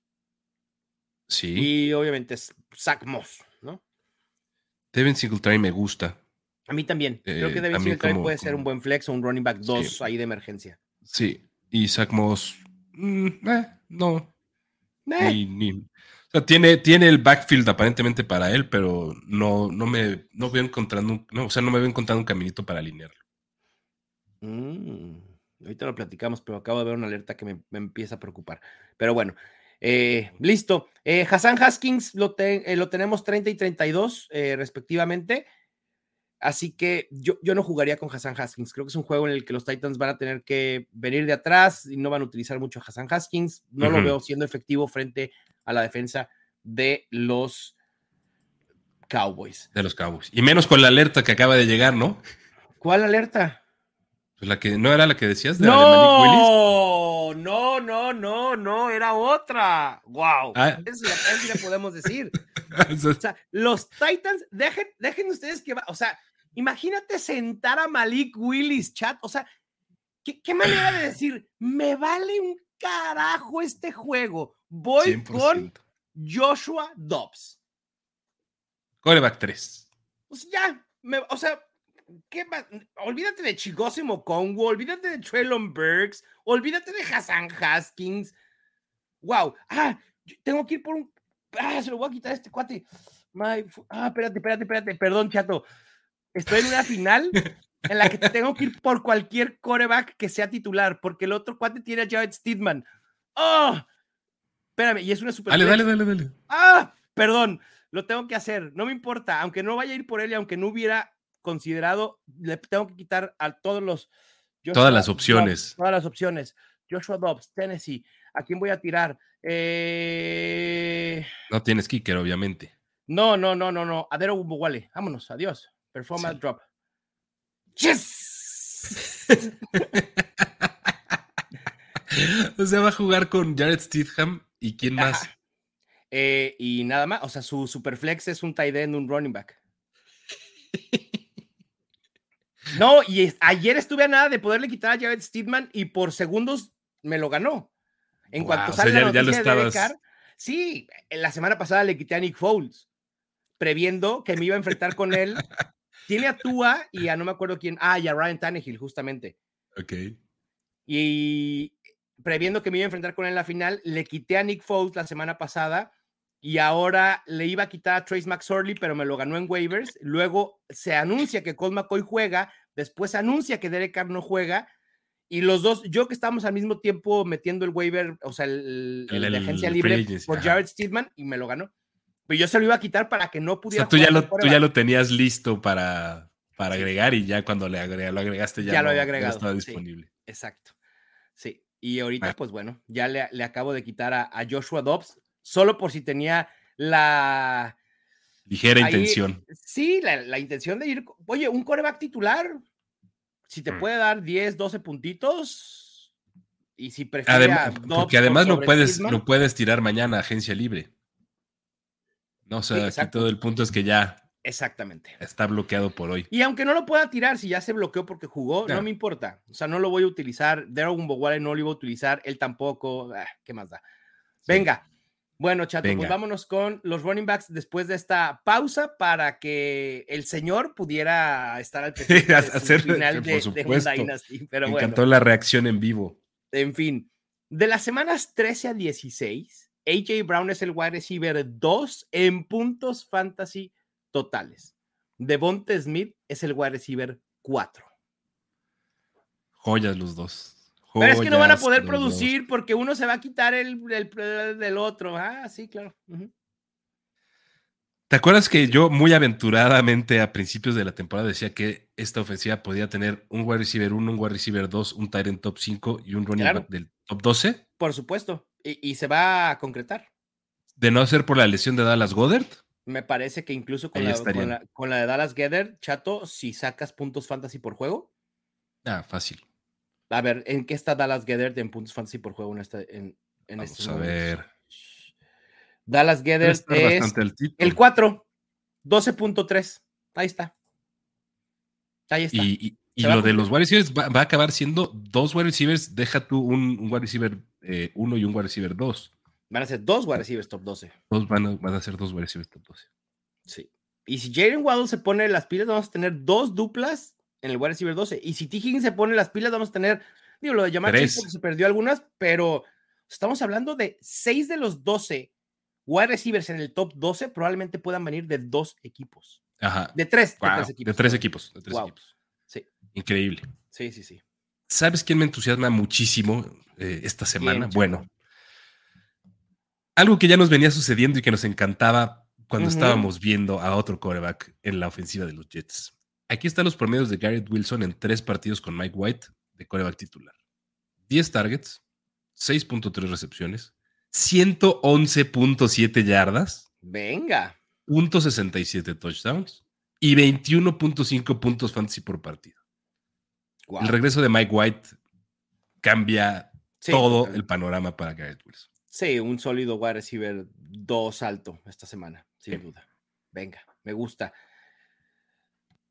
Sí. Y obviamente Zach Moss, ¿no? Devin Singletary me gusta. A mí también. Creo que eh, Devin puede ser un buen flex o un running back 2 ahí de emergencia. Sí. Y Zach Moss, mm, eh, no. Eh. o sea, tiene, tiene el backfield aparentemente para él, pero no, no me no veo encontrando no, o sea, no me veo encontrando un caminito para alinearlo. Mm. Ahorita lo platicamos, pero acabo de ver una alerta que me, empieza a preocupar. Pero bueno, eh, listo. Eh, Hassan Haskins lo, eh, lo, tenemos 30 y 32 respectivamente. Así que yo, yo no jugaría con Hassan Haskins. Creo que es un juego en el que los Titans van a tener que venir de atrás y no van a utilizar mucho a Hassan Haskins. No lo veo siendo efectivo frente a la defensa de los Cowboys. De los Cowboys. Y menos con la alerta que acaba de llegar, ¿no? ¿Cuál alerta? Pues la que no era la que decías de, no, No, no, no, no, era otra. Wow. Ah. Eso, ya podemos decir. o sea, los Titans, dejen, dejen ustedes que va, o sea, imagínate sentar a Malik Willis, chat, o sea, ¿qué, manera de decir, me vale un carajo este juego. Voy con Joshua Dobbs. Coreback 3. Pues ya, o sea, ¿qué más? Olvídate de Chigosimo Congo, olvídate de Traylon Burks, olvídate de Hassan Haskins. Wow. Ah, tengo que ir por un. Ah, se lo voy a quitar a este cuate. ah, espérate, espérate, espérate. Perdón, chato. Estoy en una final en la que tengo que ir por cualquier coreback que sea titular, porque el otro cuate tiene a Jared Steedman. ¡Oh! Espérame, y es una super. Dale, dale, dale, dale. ¡Ah! Perdón, lo tengo que hacer. No me importa, aunque no vaya a ir por él y aunque no hubiera considerado, le tengo que quitar a todos los. todas las opciones. todas las opciones. Joshua Dobbs, Tennessee. ¿A quién voy a tirar? Eh... No tienes kicker, obviamente. No, no, no, no, no. Adero Wale. Vámonos, adiós. Performance drop. ¡Yes! o sea, va a jugar con Jared Stidham y quién más. Eh, y nada más, o sea, su superflex es un tight end, un running back. No, y ayer estuve a nada de poderle quitar a Jared Steedman y por segundos me lo ganó. En cuanto sale la noticia de sí, la semana pasada le quité a Nick Foles, previendo que me iba a enfrentar con él. Tiene a Tua y a no me acuerdo quién, ah, y a Ryan Tannehill, justamente. Ok. Y previendo que me iba a enfrentar con él en la final, le quité a Nick Foles la semana pasada y ahora le iba a quitar a Trace McSorley, pero me lo ganó en waivers. Luego se anuncia que Colt McCoy juega, después se anuncia que Derek Carr no juega. Y los dos, yo que estamos al mismo tiempo metiendo el waiver, o sea, el, de agencia libre por Jared Steedman y me lo ganó. Pero yo se lo iba a quitar para que no pudiera. O sea, tú, ya lo, tú ya lo tenías listo para, para agregar y ya cuando le lo agregaste ya, lo había agregado. estaba disponible. exacto. Sí. Y ahorita, pues bueno, ya le, le acabo de quitar a, a Joshua Dobbs solo por si tenía la... Ligera intención. Sí, la, intención de ir, oye, un coreback titular, si te mm. puede dar 10, 12 puntitos, y si prefieres... Además, porque además lo puedes, lo puedes tirar mañana a agencia libre. No, o sea, aquí todo el punto es que ya Exactamente. Está bloqueado por hoy. Y aunque no lo pueda tirar, si ya se bloqueó porque jugó, no me importa. O sea, no lo voy a utilizar. Dragon Bowale no lo iba a utilizar, él tampoco. Ah, ¿Qué más da? Venga, bueno, chato, pues vámonos con los running backs después de esta pausa para que el señor pudiera estar al hacer, final de, Dynasty. Pero Me encantó la reacción en vivo. En fin, de las semanas 13 a 16, AJ Brown es el wide receiver 2 en puntos fantasy totales. Devonte Smith es el wide receiver 4. Joyas los dos. Pero es que no van a poder producir porque uno se va a quitar el, del otro. Ah, sí, claro. ¿Te acuerdas que yo muy aventuradamente a principios de la temporada decía que esta ofensiva podía tener un wide receiver 1, un wide receiver 2, un Tyrant top 5 y un running back del top 12? Por supuesto. Y, se va a concretar. De no ser por la lesión de Dallas Goddard. Me parece que incluso con, la, con la, de Dallas Goddard, chato, si sacas puntos fantasy por juego. Ah, fácil. A ver, ¿en qué está Dallas Gedert en puntos fantasy por juego en, este, en, en Vamos a ver. Dallas Gedert es el, 4, 12.3. Ahí está. Ahí está. Y, lo de los wide receivers va, a acabar siendo dos wide receivers. Deja tú un, un wide receiver 1 eh, y un wide receiver 2. Van a ser dos wide receivers top 12. Dos van, a, van a ser dos wide receivers top 12. Sí. Y si Jalen Waddle se pone las pilas, vamos a tener dos duplas en el wide receiver 12. Y si T. Higgins se pone las pilas, vamos a tener, digo, lo de llamar porque se perdió algunas, pero estamos hablando de 6 de los 12 wide receivers en el top 12 probablemente puedan venir de dos equipos. Ajá. De tres, de tres equipos. De tres equipos. De tres equipos. Sí. Increíble. Sí, sí, sí. ¿Sabes quién me entusiasma muchísimo eh, esta semana? bueno, algo que ya nos venía sucediendo y que nos encantaba cuando estábamos viendo a otro coreback en la ofensiva de los Jets. Aquí están los promedios de Garrett Wilson en tres partidos con Mike White de coreback titular. 10 targets, 6.3 recepciones, 111.7 yardas. Venga. .67 touchdowns y 21.5 puntos fantasy por partido. El regreso de Mike White cambia todo el panorama para Garrett Wilson. Sí, un sólido wide receiver 2 alto esta semana, sin duda. Venga, me gusta.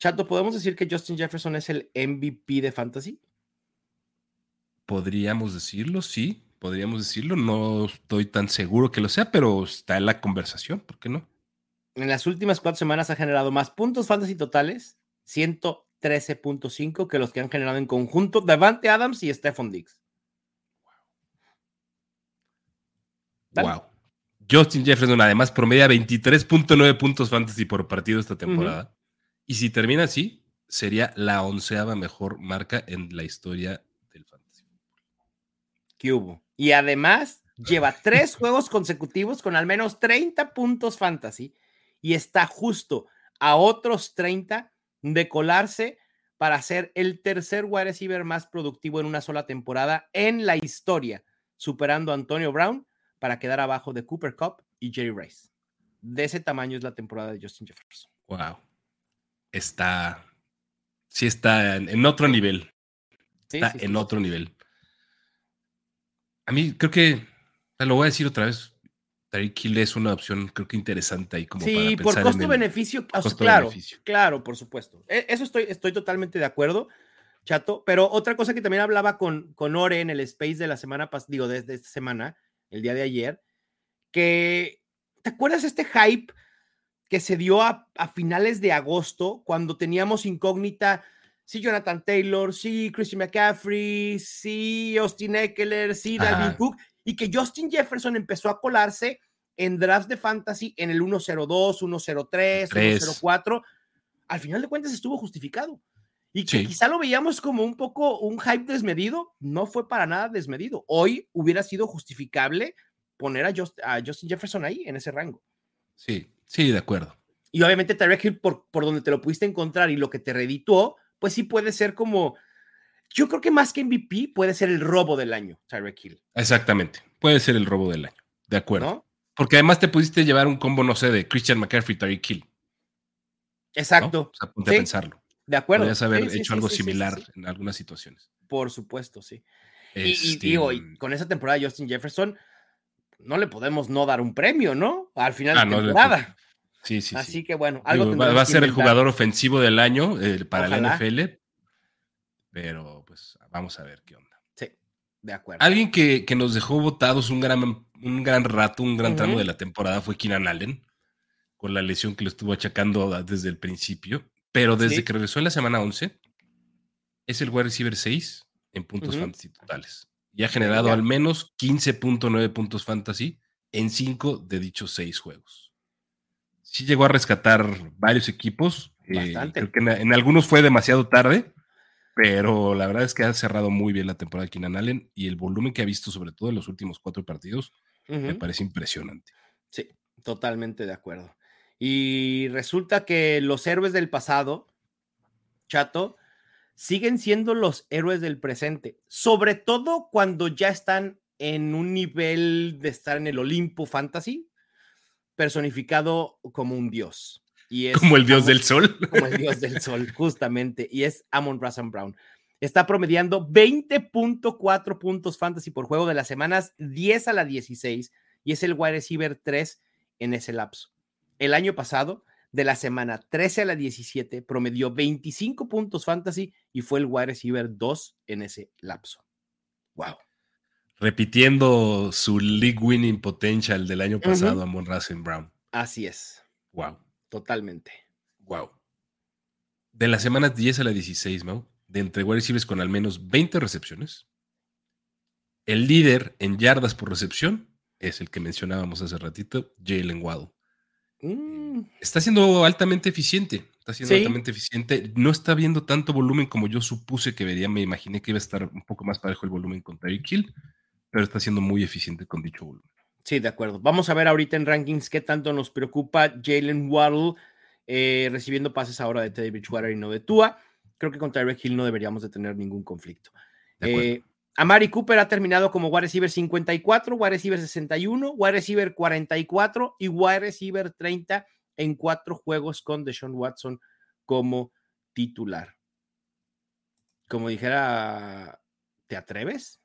Chato, ¿podemos decir que Justin Jefferson es el MVP de Fantasy? Podríamos decirlo, sí, podríamos decirlo. No estoy tan seguro que lo sea, pero está en la conversación, ¿por qué no? En las últimas cuatro semanas ha generado más puntos fantasy totales, 113.5 que los que han generado en conjunto Davante Adams y Stephon Diggs. Wow. Justin Jefferson además promedia 23.9 puntos fantasy por partido esta temporada. Y si termina así, sería la onceava mejor marca en la historia del fantasy. ¿Qué hubo? Y además lleva tres juegos consecutivos con al menos 30 puntos fantasy y está justo a otros 30 de colarse para ser el tercer wide receiver más productivo en una sola temporada en la historia, superando a Antonio Brown para quedar abajo de Cooper Cup y Jerry Rice. De ese tamaño es la temporada de Justin Jefferson. Wow. Está. Sí, está en, otro nivel. está en otro nivel. A mí creo que. Lo voy a decir otra vez. Tariq Hill es una opción, creo que interesante ahí como sí, por costo-beneficio, claro, claro, por supuesto. E, eso estoy, estoy totalmente de acuerdo, Chato. Pero otra cosa que también hablaba con, con Ore en el space de la semana pasada, digo, desde esta semana, el día de ayer, que, ¿te acuerdas este hype que se dio a, finales de agosto cuando teníamos incógnita? Sí, Jonathan Taylor, sí, Christian McCaffrey, sí, Austin Eckler, sí, Dalvin Cook, y que Justin Jefferson empezó a colarse en drafts de fantasy en el 102, 103, 104. Al final de cuentas estuvo justificado. Y que quizá lo veíamos como un poco un hype desmedido, no fue para nada desmedido. Hoy hubiera sido justificable poner a, Justin Jefferson ahí, en ese rango. Sí, sí, de acuerdo. Y obviamente Tyreek Hill, por, por donde te lo pudiste encontrar y lo que te redituó, pues sí puede ser como, yo creo que más que MVP puede ser el robo del año, Tyreek Hill. Exactamente, puede ser el robo del año, de acuerdo. Porque además te pudiste llevar un combo, no sé, de Christian McCaffrey, Tyreek Hill. Exacto. O sea, a pensarlo. De acuerdo. Podrías haber hecho algo similar en algunas situaciones. Por supuesto, sí. Y, este, digo, mm. con esa temporada de Justin Jefferson, no le podemos no dar un premio, ¿no? Al final ah, de temporada. sí, sí. Así que bueno, algo va, a ser el jugador ofensivo del año eh, para la NFL. Pero pues vamos a ver qué onda. Sí, de acuerdo. Alguien que, nos dejó votados un gran, un gran rato, un gran tramo de la temporada fue Keenan Allen, con la lesión que lo estuvo achacando desde el principio. Pero desde que regresó en la semana 11, es el wide receiver 6 en puntos fantasy totales. Y ha generado al menos 15.9 puntos fantasy en 5 de dichos 6 juegos. Sí llegó a rescatar varios equipos. Eh, creo que en, algunos fue demasiado tarde, pero la verdad es que ha cerrado muy bien la temporada de Keenan Allen y el volumen que ha visto, sobre todo en los últimos cuatro partidos, me parece impresionante. Sí, totalmente de acuerdo. Y resulta que los héroes del pasado, chato, siguen siendo los héroes del presente, sobre todo cuando ya están en un nivel de estar en el Olimpo Fantasy, personificado como un dios. Y es como el dios del sol. Como el dios del sol, justamente. Y es Amon Russell Brown. Está promediando 20.4 puntos fantasy por juego de las semanas 10 a la 16 y es el wide receiver 3 en ese lapso. El año pasado, de la semana 13 a la 17, promedió 25 puntos fantasy y fue el wide receiver 2 en ese lapso. Wow. Repitiendo su league winning potential del año pasado a Mon Brown. Así es. Wow. Totalmente. Wow. De las semanas 10 a la 16, ¿no? De entre wide receivers con al menos 20 recepciones. El líder en yardas por recepción es el que mencionábamos hace ratito, Jalen Waddle. Mm. Está siendo altamente eficiente. Está siendo altamente eficiente. No está viendo tanto volumen como yo supuse que vería. Me imaginé que iba a estar un poco más parejo el volumen con Tyreek Hill, pero está siendo muy eficiente con dicho volumen. Sí, de acuerdo. Vamos a ver ahorita en rankings qué tanto nos preocupa Jalen Waddle eh, recibiendo pases ahora de Teddy Bridgewater y no de Tua. Creo que con Tyreek Hill no deberíamos de tener ningún conflicto. Eh, Amari Cooper ha terminado como wide receiver 54, wide receiver 61, wide receiver 44 y wide receiver 30 en cuatro juegos con Deshaun Watson como titular. Como dijera, ¿te atreves?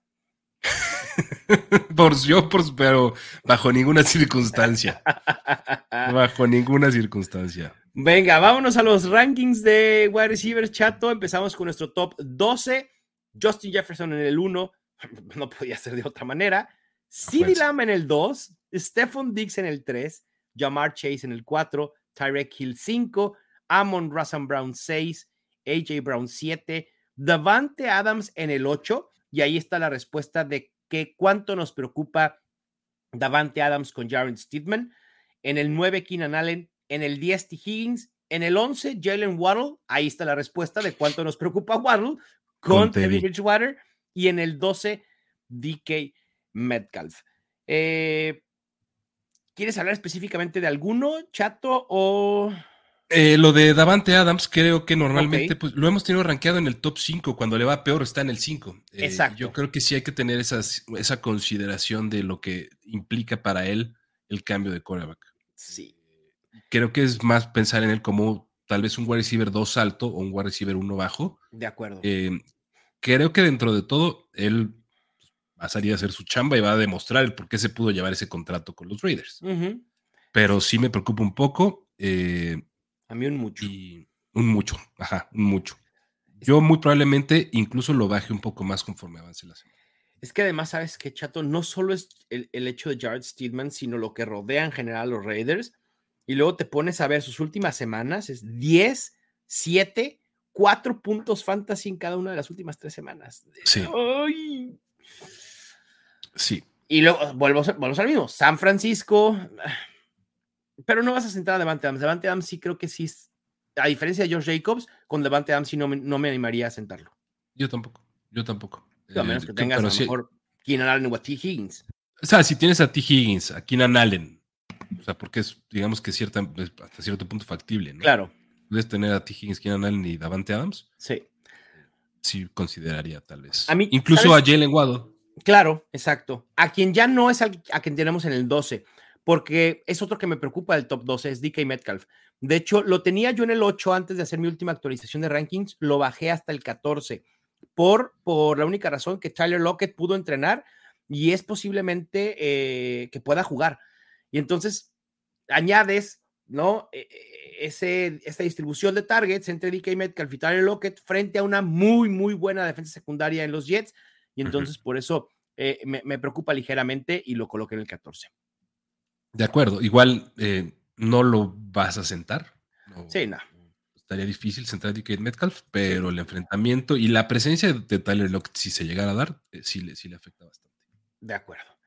por yo, por, pero bajo ninguna circunstancia. bajo ninguna circunstancia. Venga, vámonos a los rankings de wide receiver chato. Empezamos con nuestro top 12. Justin Jefferson en el 1, no podía ser de otra manera. CeeDee Lamb en el 2, Stephon Diggs en el 3, Jamar Chase en el 4, Tyrek Hill 5, Amon Russell Brown 6, AJ Brown 7, Davante Adams en el 8, y ahí está la respuesta de que cuánto nos preocupa Davante Adams con Jared Steedman. En el 9, Keenan Allen. En el 10, T. Higgins. En el 11, Jalen Waddle. Ahí está la respuesta de cuánto nos preocupa Waddle con Teddy Bridgewater. Y en el 12, DK Metcalf. Eh, ¿Quieres hablar específicamente de alguno, Chato, o...? Eh, lo de Davante Adams, creo que normalmente pues, lo hemos tenido rankeado en el top 5. Cuando le va peor, está en el 5. Eh, Exacto. Yo creo que sí hay que tener esa consideración de lo que implica para él el cambio de quarterback. Sí. Creo que es más pensar en él como tal vez un wide receiver 2 alto o un wide receiver 1 bajo. De acuerdo. Eh, creo que dentro de todo, él va a salir a hacer su chamba y va a demostrar el por qué se pudo llevar ese contrato con los Raiders. Pero sí me preocupa un poco. Eh, a mí un mucho. un mucho, ajá, un mucho. Yo muy probablemente incluso lo baje un poco más conforme avance la semana. Es que además, sabes que Chato, no solo es el, hecho de Jared Steedman, sino lo que rodea en general a los Raiders. Y luego te pones a ver sus últimas semanas, es 10, 7, 4 puntos fantasy en cada una de las últimas tres semanas. Sí. Sí. Y luego volvemos, volvemos al mismo. San Francisco, pero no vas a sentar a Devante Adams. Devante Adams sí creo que sí, a diferencia de George Jacobs, con Devante Adams sí no me, no me animaría a sentarlo. Yo tampoco, yo tampoco. A menos que eh, tengas a lo mejor Keenan Allen o a T. Higgins. O sea, si tienes a T. Higgins, a Keenan Allen, o sea, porque es, digamos que cierta, hasta cierto punto factible, ¿no? Claro. Puedes tener a T. Higgins, Keenan Allen y Davante Adams. Sí. Sí, consideraría tal vez. A mí, Incluso a Jalen Waddle. Claro, exacto. A quien ya no es a, a quien tenemos en el 12 porque es otro que me preocupa del top 12, es DK Metcalf. De hecho, lo tenía yo en el 8 antes de hacer mi última actualización de rankings, lo bajé hasta el 14, por, por la única razón que Tyler Lockett pudo entrenar y es posiblemente eh, que pueda jugar. Y entonces añades, ¿no? E, e, ese, esta distribución de targets entre DK Metcalf y Tyler Lockett frente a una muy, muy buena defensa secundaria en los Jets. Y entonces por eso eh, me, me preocupa ligeramente y lo coloqué en el 14. De acuerdo, igual eh, no lo vas a sentar. sí, no. Estaría difícil sentar a DK Metcalf, pero el enfrentamiento y la presencia de Tyler Lockett, si se llegara a dar, eh, sí, le, sí le afecta bastante. De acuerdo.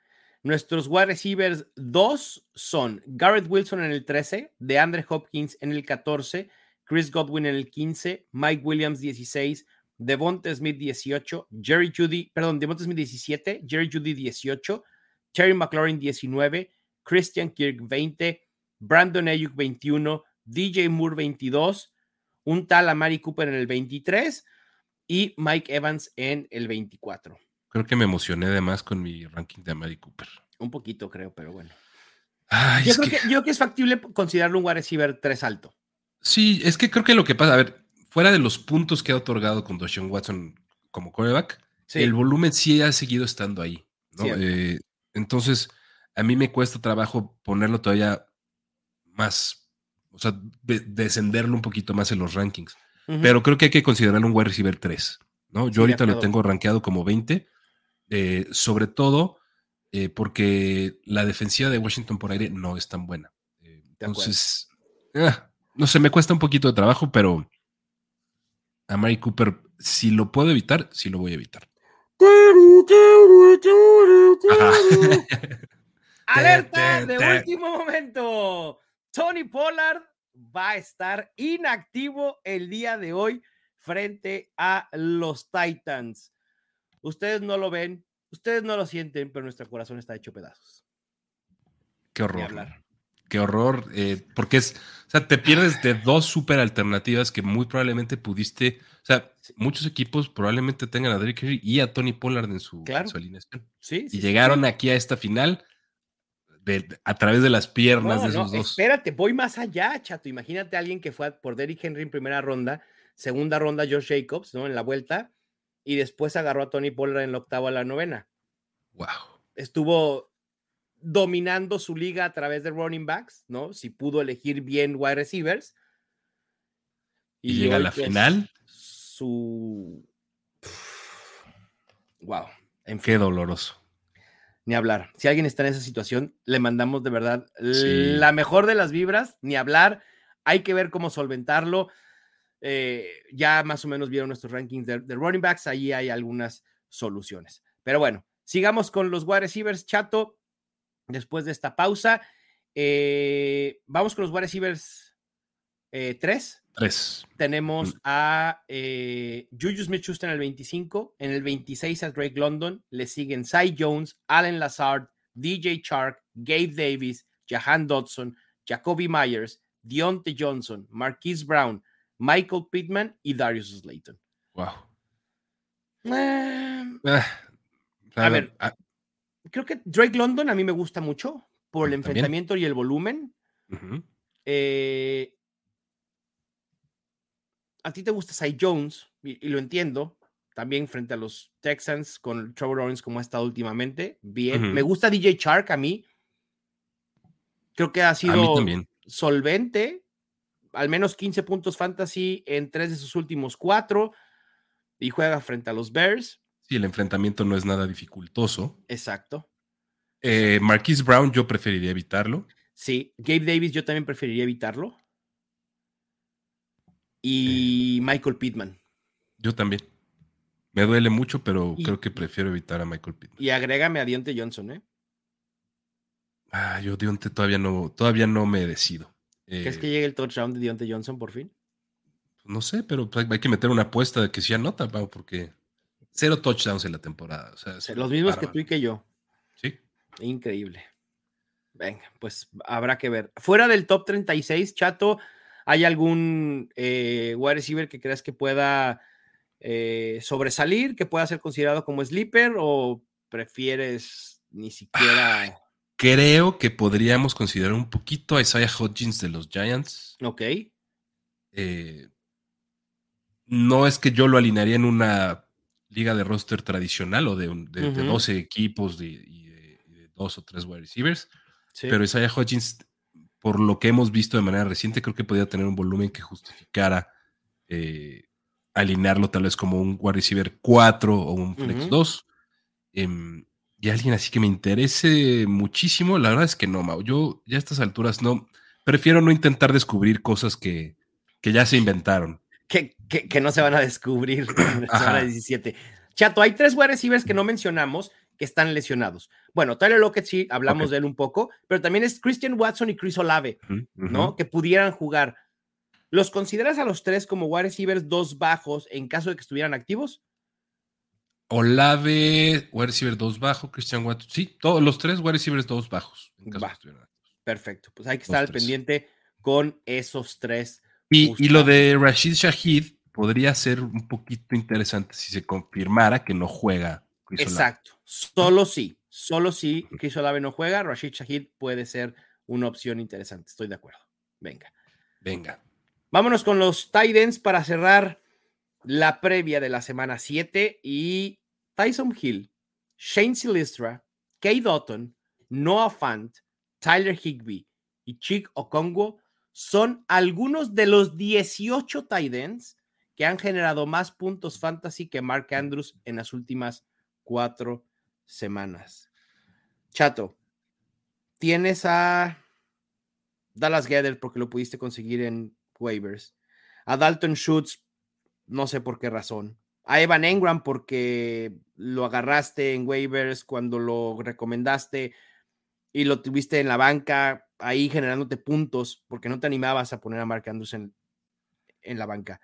Nuestros wide receivers dos son Garrett Wilson en el 13, DeAndre Hopkins en el 14, Chris Godwin en el 15, Mike Williams 16, Devonta Smith 18, Jerry Judy, perdón, Devonta Smith 17, Jerry Judy 18, Terry McLaurin 19, Christian Kirk 20, Brandon Ayuk 21, DJ Moore 22, un tal Amari Cooper en el 23 y Mike Evans en el 24. Creo que me emocioné además con mi ranking de Amari Cooper. Un poquito, creo, pero bueno. yo, creo que... es factible considerarlo un wide receiver 3 alto. Sí, es que creo que lo que pasa, a ver, fuera de los puntos que ha otorgado con Doshaun Watson como coreback, el volumen sí ha seguido estando ahí. Eh, entonces, a mí me cuesta trabajo ponerlo todavía más, o sea, descenderlo un poquito más en los rankings. Pero creo que hay que considerarlo un wide receiver 3, ¿no? Yo ahorita lo tengo rankeado como 20, eh, sobre todo eh, porque la defensiva de Washington por aire no es tan buena. Eh, entonces, ah, no sé, me cuesta un poquito de trabajo, pero a Mary Cooper, si lo puedo evitar, sí lo voy a evitar. Alerta de último momento. Tony Pollard va a estar inactivo el día de hoy frente a los Titans. Ustedes no lo ven, ustedes no lo sienten, pero nuestro corazón está hecho pedazos. Qué horror. Qué horror, eh, porque es, o sea, te pierdes de dos super alternativas que muy probablemente pudiste, o sea, muchos equipos probablemente tengan a Derrick Henry y a Tony Pollard en su, alineación. Sí, y llegaron aquí a esta final a través de las piernas de esos dos. Espérate, voy más allá, chato. Imagínate a alguien que fue por Derrick Henry en primera ronda, segunda ronda Josh Jacobs, ¿no? En la vuelta, y después agarró a Tony Pollard en la octava a la novena. Wow. Estuvo dominando su liga a través de running backs, ¿no? Si pudo elegir bien wide receivers. Y, llega a la pues, final. Su. Wow. En Qué doloroso ni hablar. Si alguien está en esa situación, le mandamos de verdad la mejor de las vibras, ni hablar. hay que ver cómo solventarlo. Eh, ya más o menos vieron nuestros rankings de, running backs, ahí hay algunas soluciones. Pero bueno, sigamos con los wide receivers, chato, después de esta pausa. Eh, vamos con los wide receivers 3. Tres. Tenemos mm. a eh, Juju Smith-Schuster en el 25, en el 26 a Drake London, le siguen Cy Jones, Allen Lazard, DJ Chark, Gabe Davis, Jahan Dodson, Jacoby Myers, Deontay Johnson, Marquise Brown, Michael Pittman y Darius Slayton. Wow. Em, ah, a ver, ah. creo que Drake London a mí me gusta mucho por el enfrentamiento y el volumen. eh, a ti te gusta Cy Jones, y, lo entiendo, también frente a los Texans con Trevor Lawrence como ha estado últimamente. Bien. Me gusta DJ Chark a mí. Creo que ha sido solvente. Al menos 15 puntos fantasy en tres de sus últimos cuatro. Y juega frente a los Bears. Sí, el enfrentamiento no es nada dificultoso. Exacto. Eh, Marquise Brown, yo preferiría evitarlo. Sí, Gabe Davis, yo también preferiría evitarlo y Michael Pittman. Yo también. Me duele mucho, pero creo que prefiero evitar a Michael Pittman. Y agrégame a Dionte Johnson, ¿eh? Ah, yo Dionte todavía no, todavía no me decido. ¿Crees que eh, llegue el touchdown de Dionte Johnson por fin? No sé, pero pues, hay que meter una apuesta de que sí anota, porque cero touchdowns en la temporada. Los mismos que tú y que yo. Sí. Increíble. Venga, pues habrá que ver. Fuera del top 36, Chato, ¿Hay algún eh, wide receiver que creas que pueda eh, sobresalir, que pueda ser considerado como sleeper o prefieres ni siquiera... creo que podríamos considerar un poquito a Isaiah Hodgins de los Giants. Ok. Eh, no es que yo lo alinearía en una liga de roster tradicional o de, 12 equipos y de, dos o tres wide receivers, pero Isaiah Hodgins por lo que hemos visto de manera reciente, creo que podía tener un volumen que justificara eh, alinearlo tal vez como un wide receiver 4 o un flex 2. Em, y alguien así que me interese muchísimo, la verdad es que no, Mau. Yo ya a estas alturas no, prefiero no intentar descubrir cosas que, ya se inventaron. Que, que, no se van a descubrir en la semana 17. Chato, hay tres wide receivers que no mencionamos que están lesionados. Bueno, Tyler Lockett sí, hablamos de él un poco, pero también es Christian Watson y Chris Olave, ¿no? Que pudieran jugar. ¿Los consideras a los tres como wide receivers dos bajos en caso de que estuvieran activos? Olave, wide receiver dos bajo, Christian Watson, sí, todos los tres wide receivers dos bajos. En caso Perfecto, pues hay que estar al pendiente con esos tres. Y, y, lo de Rashid Shahid podría ser un poquito interesante si se confirmara que no juega Exacto. Solo sí, solo si Chris Olave no juega, Rashid Shahid puede ser una opción interesante. Estoy de acuerdo. Venga. Venga. Vámonos con los Titans para cerrar la previa de la semana 7 y Tyson Hill, Shane Silistra, Kay Dotton, Noah Fant, Tyler Higby y Chick Okongo son algunos de los 18 Titans que han generado más puntos fantasy que Mark Andrews en las últimas cuatro semanas. Chato, tienes a Dallas Gather porque lo pudiste conseguir en waivers. A Dalton Schutz, no sé por qué razón. A Evan Engram porque lo agarraste en waivers cuando lo recomendaste y lo tuviste en la banca ahí generándote puntos porque no te animabas a poner a Mark Andrews en, en la banca.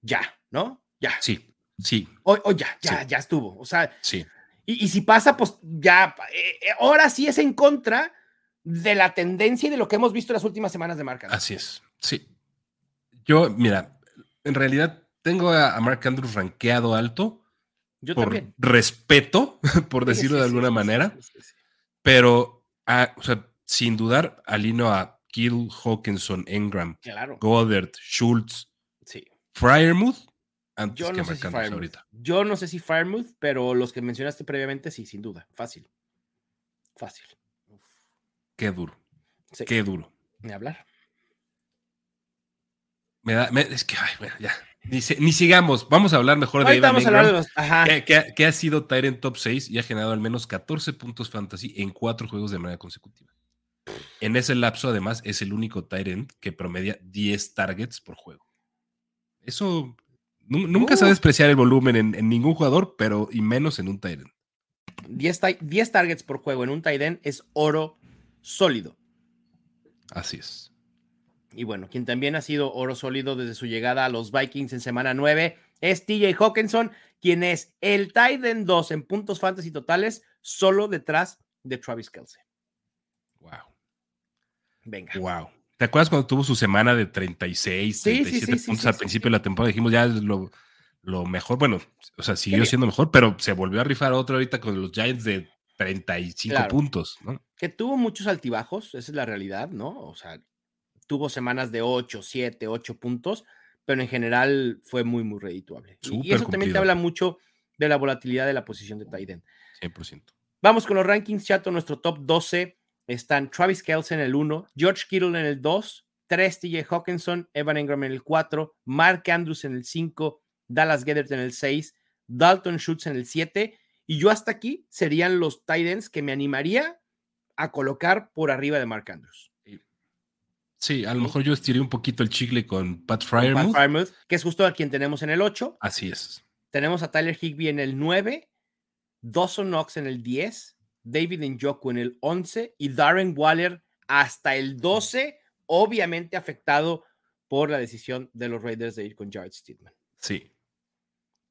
Ya, ¿no? Ya. Sí. Sí. O, ya, ya, ya estuvo. O sea, sí. Y, si pasa, pues ya, eh, eh, ahora sí es en contra de la tendencia y de lo que hemos visto en las últimas semanas de Mark Así es, sí. Yo, mira, en realidad tengo a, Mark Andrews rankeado alto. Yo por también. respeto, por decirlo de alguna manera. Pero, ah, o sea, sin dudar, alino a Kill, Hawkinson, Engram, Goddard, Schultz, sí. Fryermuth yo no sé si Yo no sé si Firemouth, pero los que mencionaste previamente, sí, sin duda. Fácil. Fácil. Qué duro. Qué duro. Ni hablar. Me da, es que, ay, bueno, ya. Ni, sigamos. Vamos a hablar mejor de Evan Ingram, Que, ha sido Tyrant top 6 y ha generado al menos 14 puntos fantasy en cuatro juegos de manera consecutiva. En ese lapso, además, es el único Tyrant que promedia 10 targets por juego. Eso nunca se va a uh. despreciar el volumen en, ningún jugador, pero y menos en un Tyrant. 10, 10 targets por juego en un Tyrant es oro sólido. Así es. Y bueno, quien también ha sido oro sólido desde su llegada a los Vikings en semana 9 es TJ Hawkinson, quien es el Titan 2 en puntos fantasy totales, solo detrás de Travis Kelsey. Wow. Venga. Wow. ¿Te acuerdas cuando tuvo su semana de 36, 37 puntos al principio de la temporada? Dijimos ya es lo, mejor. Bueno, o sea, siguió siendo mejor, pero se volvió a rifar otro ahorita con los Giants de 35 puntos, ¿no? Que tuvo muchos altibajos, esa es la realidad, ¿no? O sea, tuvo semanas de 8, 7, 8 puntos, pero en general fue muy, muy redituable. y eso también te habla mucho de la volatilidad de la posición de Titan. 100%. Vamos con los rankings, chato. Nuestro top 12 están Travis Kelce en el 1, George Kittle en el 2, 3 TJ Hawkinson, Evan Ingram en el 4, Mark Andrews en el 5, Dallas Gedert en el 6, Dalton Schultz en el 7. Y yo hasta aquí serían los Titans que me animaría a colocar por arriba de Mark Andrews. Sí, a lo mejor yo estiré un poquito el chicle con Pat Fryermuth. que es justo a quien tenemos en el 8. Así es. Tenemos a Tyler Higby en el 9, Dawson Knox en el 10, David Njoku en el 11 y Darren Waller hasta el 12, obviamente afectado por la decisión de los Raiders de ir con Jared Steedman. Sí.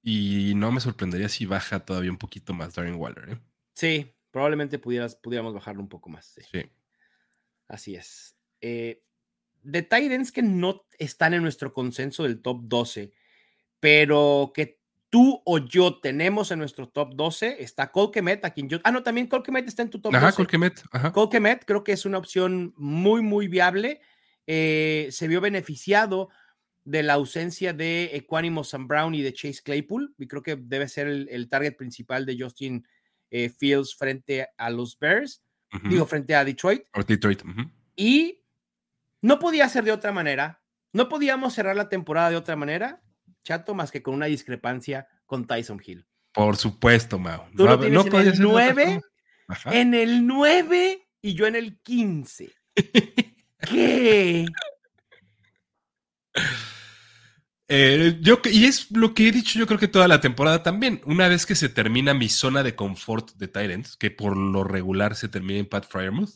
Y no me sorprendería si baja todavía un poquito más Darren Waller. ¿eh? Sí, probablemente pudieras, pudiéramos bajarlo un poco más. Sí. Así es. Eh, de Titans que no están en nuestro consenso del top 12, pero que tú o yo tenemos en nuestro top 12, está Colquemet, a quien yo... Ah, no, también Colquemet está en tu top ajá, 12. Colquemet, ajá. Colquemet creo que es una opción muy, muy viable. Eh, se vio beneficiado de la ausencia de Equanimo Sam Brown y de Chase Claypool, y creo que debe ser el, target principal de Justin eh, Fields frente a los Bears, digo, frente a Detroit. Detroit. Y no podía ser de otra manera. No podíamos cerrar la temporada de otra manera, chato, más que con una discrepancia con Tyson Hill. Por supuesto, Mao. Tú no, en el 9, en el 9 y yo en el 15. ¿Qué? Eh, yo, y es lo que he dicho yo creo que toda la temporada también. Una vez que se termina mi zona de confort de Tyrants, que por lo regular se termina en Pat Fryermuth,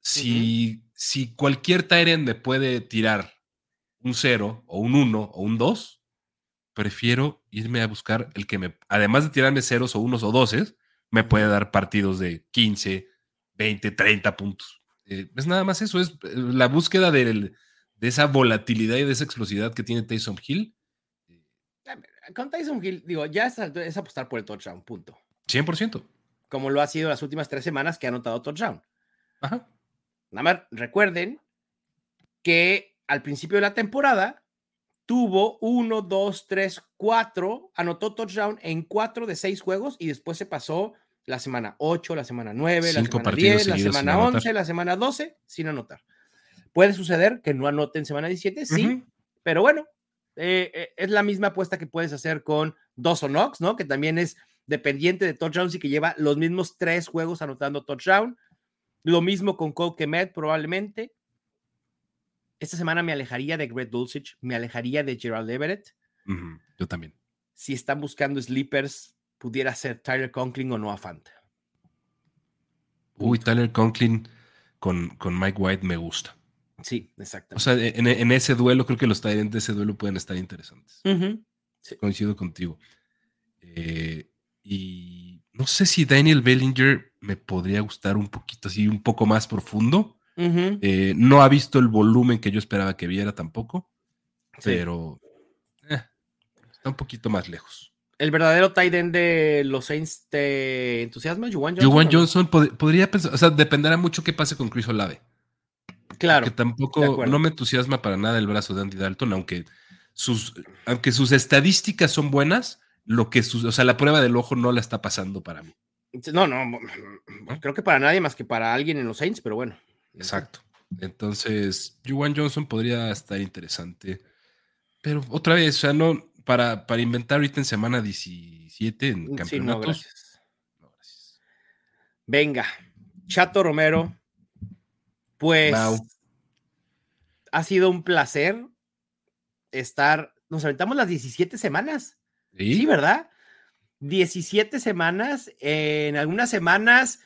si si cualquier Tyrant me puede tirar un 0 o un 1 o un 2, prefiero irme a buscar el que me, además de tirarme ceros o unos o doces, me puede dar partidos de 15, 20, 30 puntos. Eh, es nada más eso, es eh, la búsqueda de, esa volatilidad y de esa explosividad que tiene Tyson Hill. Con Tyson Hill, digo, ya es, es apostar por el touchdown, punto. 100%. Como lo ha sido las últimas tres semanas que ha anotado touchdown. Ajá. Nada más recuerden que al principio de la temporada tuvo uno, dos, tres, cuatro, anotó touchdown en cuatro de seis juegos y después se pasó la semana 8, la semana 9, la semana 10, la semana 11, la semana 12 sin anotar. Puede suceder que no anote en semana 17, sí, pero bueno, eh, eh, es la misma apuesta que puedes hacer con Dawson Knox, ¿no? Que también es dependiente de touchdowns y que lleva los mismos tres juegos anotando touchdown. Lo mismo con Cole Kemet, probablemente. Esta semana me alejaría de Greg Dulcich, me alejaría de Gerald Everett. Yo también. Si están buscando sleepers, pudiera ser Tyler Conklin o Noah Fant. Uy, Tyler Conklin con, con Mike White me gusta. Sí, exacto. O sea, en, ese duelo, creo que los Tyrants de ese duelo pueden estar interesantes. Coincido contigo. Eh, y no sé si Daniel Bellinger me podría gustar un poquito así, un poco más profundo. Eh, no ha visto el volumen que yo esperaba que viera tampoco, pero eh, está un poquito más lejos. ¿El verdadero tight end de los Saints te entusiasma? Juwan Johnson. Juwan Johnson podría pensar, o sea, dependerá mucho qué pase con Chris Olave. Claro. Que tampoco no me entusiasma para nada el brazo de Andy Dalton, aunque sus, aunque sus estadísticas son buenas, lo que o sea, la prueba del ojo no la está pasando para mí. No, no, creo que para nadie más que para alguien en los Saints, pero bueno. Exacto. Entonces, Juwan Johnson podría estar interesante. Pero otra vez, o sea, no, para, para inventar ahorita en semana 17 en campeonatos. Venga, Chato Romero, Pues ha sido un placer estar. Nos aventamos las 17 semanas. Sí, ¿verdad? 17 semanas. En algunas semanas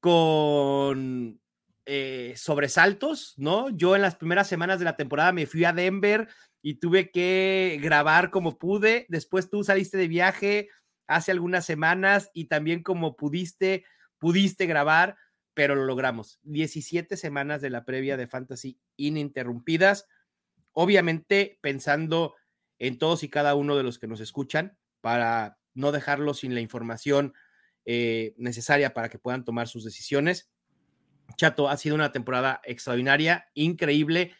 con eh, sobresaltos, ¿no? Yo en las primeras semanas de la temporada me fui a Denver y tuve que grabar como pude. Después tú saliste de viaje hace algunas semanas y también como pudiste, pudiste grabar, pero lo logramos. 17 semanas de la previa de Fantasy ininterrumpidas. Obviamente pensando en todos y cada uno de los que nos escuchan para no dejarlos sin la información eh, necesaria para que puedan tomar sus decisiones. Chato, ha sido una temporada extraordinaria, increíble.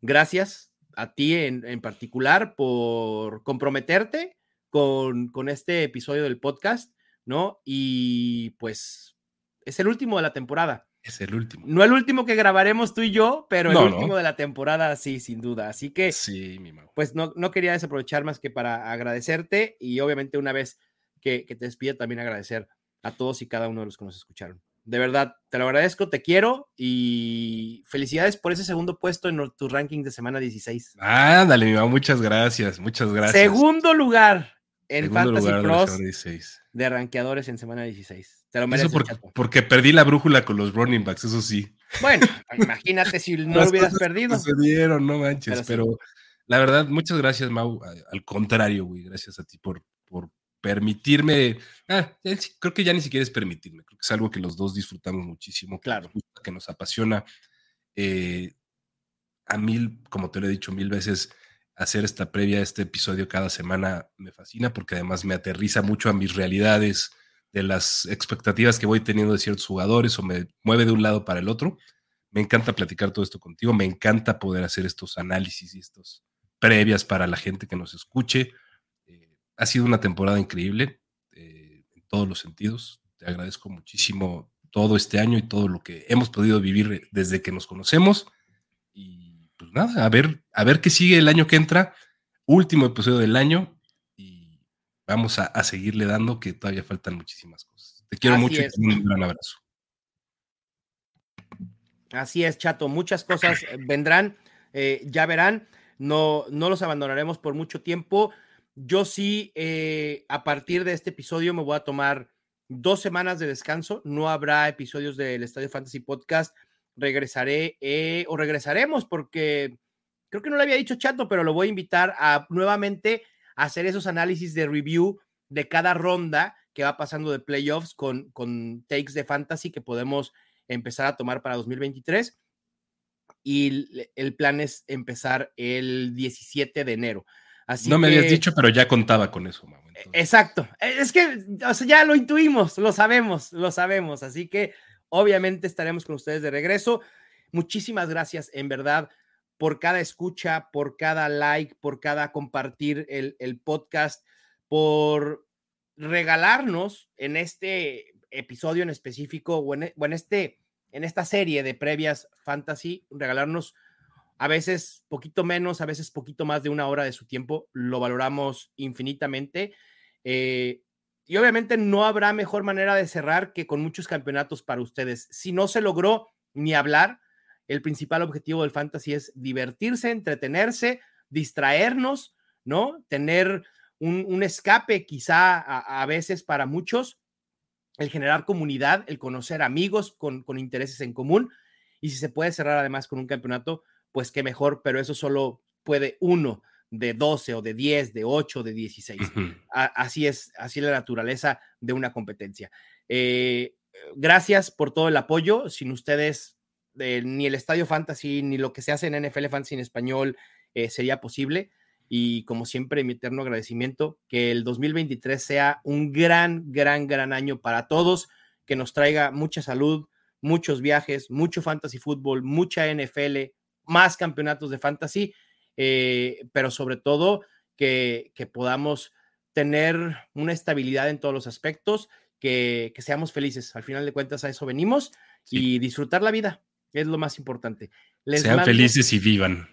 Gracias a ti en, particular por comprometerte con, con, este episodio del podcast, ¿no? Y pues es el último de la temporada. Es el último. No el último que grabaremos tú y yo, pero el último de la temporada, sí, sin duda. Así que, sí, mi pues no, no quería desaprovechar más que para agradecerte y obviamente una vez que, que te despide también agradecer a todos y cada uno de los que nos escucharon. De verdad, te lo agradezco, te quiero y felicidades por ese segundo puesto en tu ranking de semana 16. Ándale, mi mamá, muchas gracias, muchas gracias. Segundo lugar en Fantasy Pros de, rankeadores en semana 16. Te lo mereces, porque perdí la brújula con los running backs, eso sí. Bueno, imagínate si no lo hubieras perdido. Se dieron, no manches, pero, la verdad, muchas gracias, Mau. Al contrario, güey, gracias a ti por, por permitirme, ah, creo que ya ni siquiera es permitirme, creo que es algo que los dos disfrutamos muchísimo, claro. que nos, apasiona. Eh, a mil, como te lo he dicho mil veces, hacer esta previa, este episodio cada semana me fascina porque además me aterriza mucho a mis realidades, de las expectativas que voy teniendo de ciertos jugadores o me mueve de un lado para el otro. Me encanta platicar todo esto contigo, me encanta poder hacer estos análisis y estos previas para la gente que nos escuche ha sido una temporada increíble eh, en todos los sentidos. Te agradezco muchísimo todo este año y todo lo que hemos podido vivir desde que nos conocemos. Nada, a ver, a ver qué sigue el año que entra. Último episodio del año y vamos a, seguirle dando que todavía faltan muchísimas cosas. Te quiero mucho y un gran abrazo. Así es, Chato. Muchas cosas vendrán, eh, ya verán. No, no los abandonaremos por mucho tiempo. Yo sí, eh, a partir de este episodio me voy a tomar dos semanas de descanso. No habrá episodios del Estadio Fantasy Podcast. Regresaré eh, o regresaremos porque creo que no le había dicho Chato, pero lo voy a invitar a nuevamente a hacer esos análisis de review de cada ronda que va pasando de playoffs con, con takes de fantasy que podemos empezar a tomar para 2023. Y el plan es empezar el 17 de enero no me habías dicho, pero ya contaba con eso, Exacto. E, es que ya lo intuimos, lo sabemos, lo sabemos. Así que obviamente estaremos con ustedes de regreso. Muchísimas gracias, en verdad, por cada escucha, por cada like, por cada compartir el, podcast, por regalarnos en este episodio en específico o en, o en, este, en esta serie de previas fantasy, regalarnos a veces poquito menos, a veces poquito más de una hora de su tiempo, lo valoramos infinitamente. Eh, y obviamente no habrá mejor manera de cerrar que con muchos campeonatos para ustedes. Si no se logró ni hablar, el principal objetivo del fantasy es divertirse, entretenerse, distraernos, ¿no? Tener un, escape quizá a, veces para muchos, el generar comunidad, el conocer amigos con, intereses en común. Y si se puede cerrar además con un campeonato, pues qué mejor, pero eso solo puede uno de 12 o de 10, de 8, de 16. así es, así es la naturaleza de una competencia. Eh, gracias por todo el apoyo. Sin ustedes, eh, ni el Estadio Fantasy, ni lo que se hace en NFL Fantasy en español eh, sería posible. Y como siempre, mi eterno agradecimiento, que el 2023 sea un gran, gran, gran año para todos, que nos traiga mucha salud, muchos viajes, mucho fantasy fútbol, mucha NFL, más campeonatos de fantasy, eh, pero sobre todo que, podamos tener una estabilidad en todos los aspectos, que, seamos felices. Al final de cuentas a eso venimos y disfrutar la vida es lo más importante. Sean felices y vivan.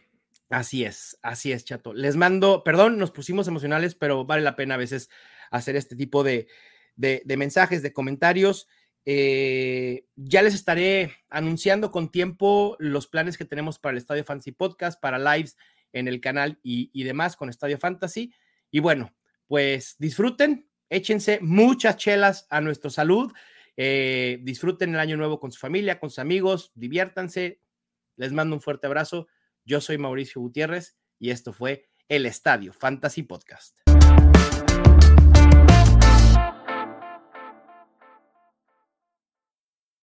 Así es, así es, chato. Les mando, perdón, nos pusimos emocionales, pero vale la pena a veces hacer este tipo de, de mensajes, de comentarios Eh, ya les estaré anunciando con tiempo los planes que tenemos para el Estadio Fantasy Podcast, para lives en el canal y, demás con Estadio Fantasy. Y bueno, pues disfruten, échense muchas chelas a nuestra salud, eh, disfruten el año nuevo con su familia, con sus amigos, diviértanse. Les mando un fuerte abrazo. Yo soy Mauricio Gutiérrez y esto fue el Estadio Fantasy Podcast.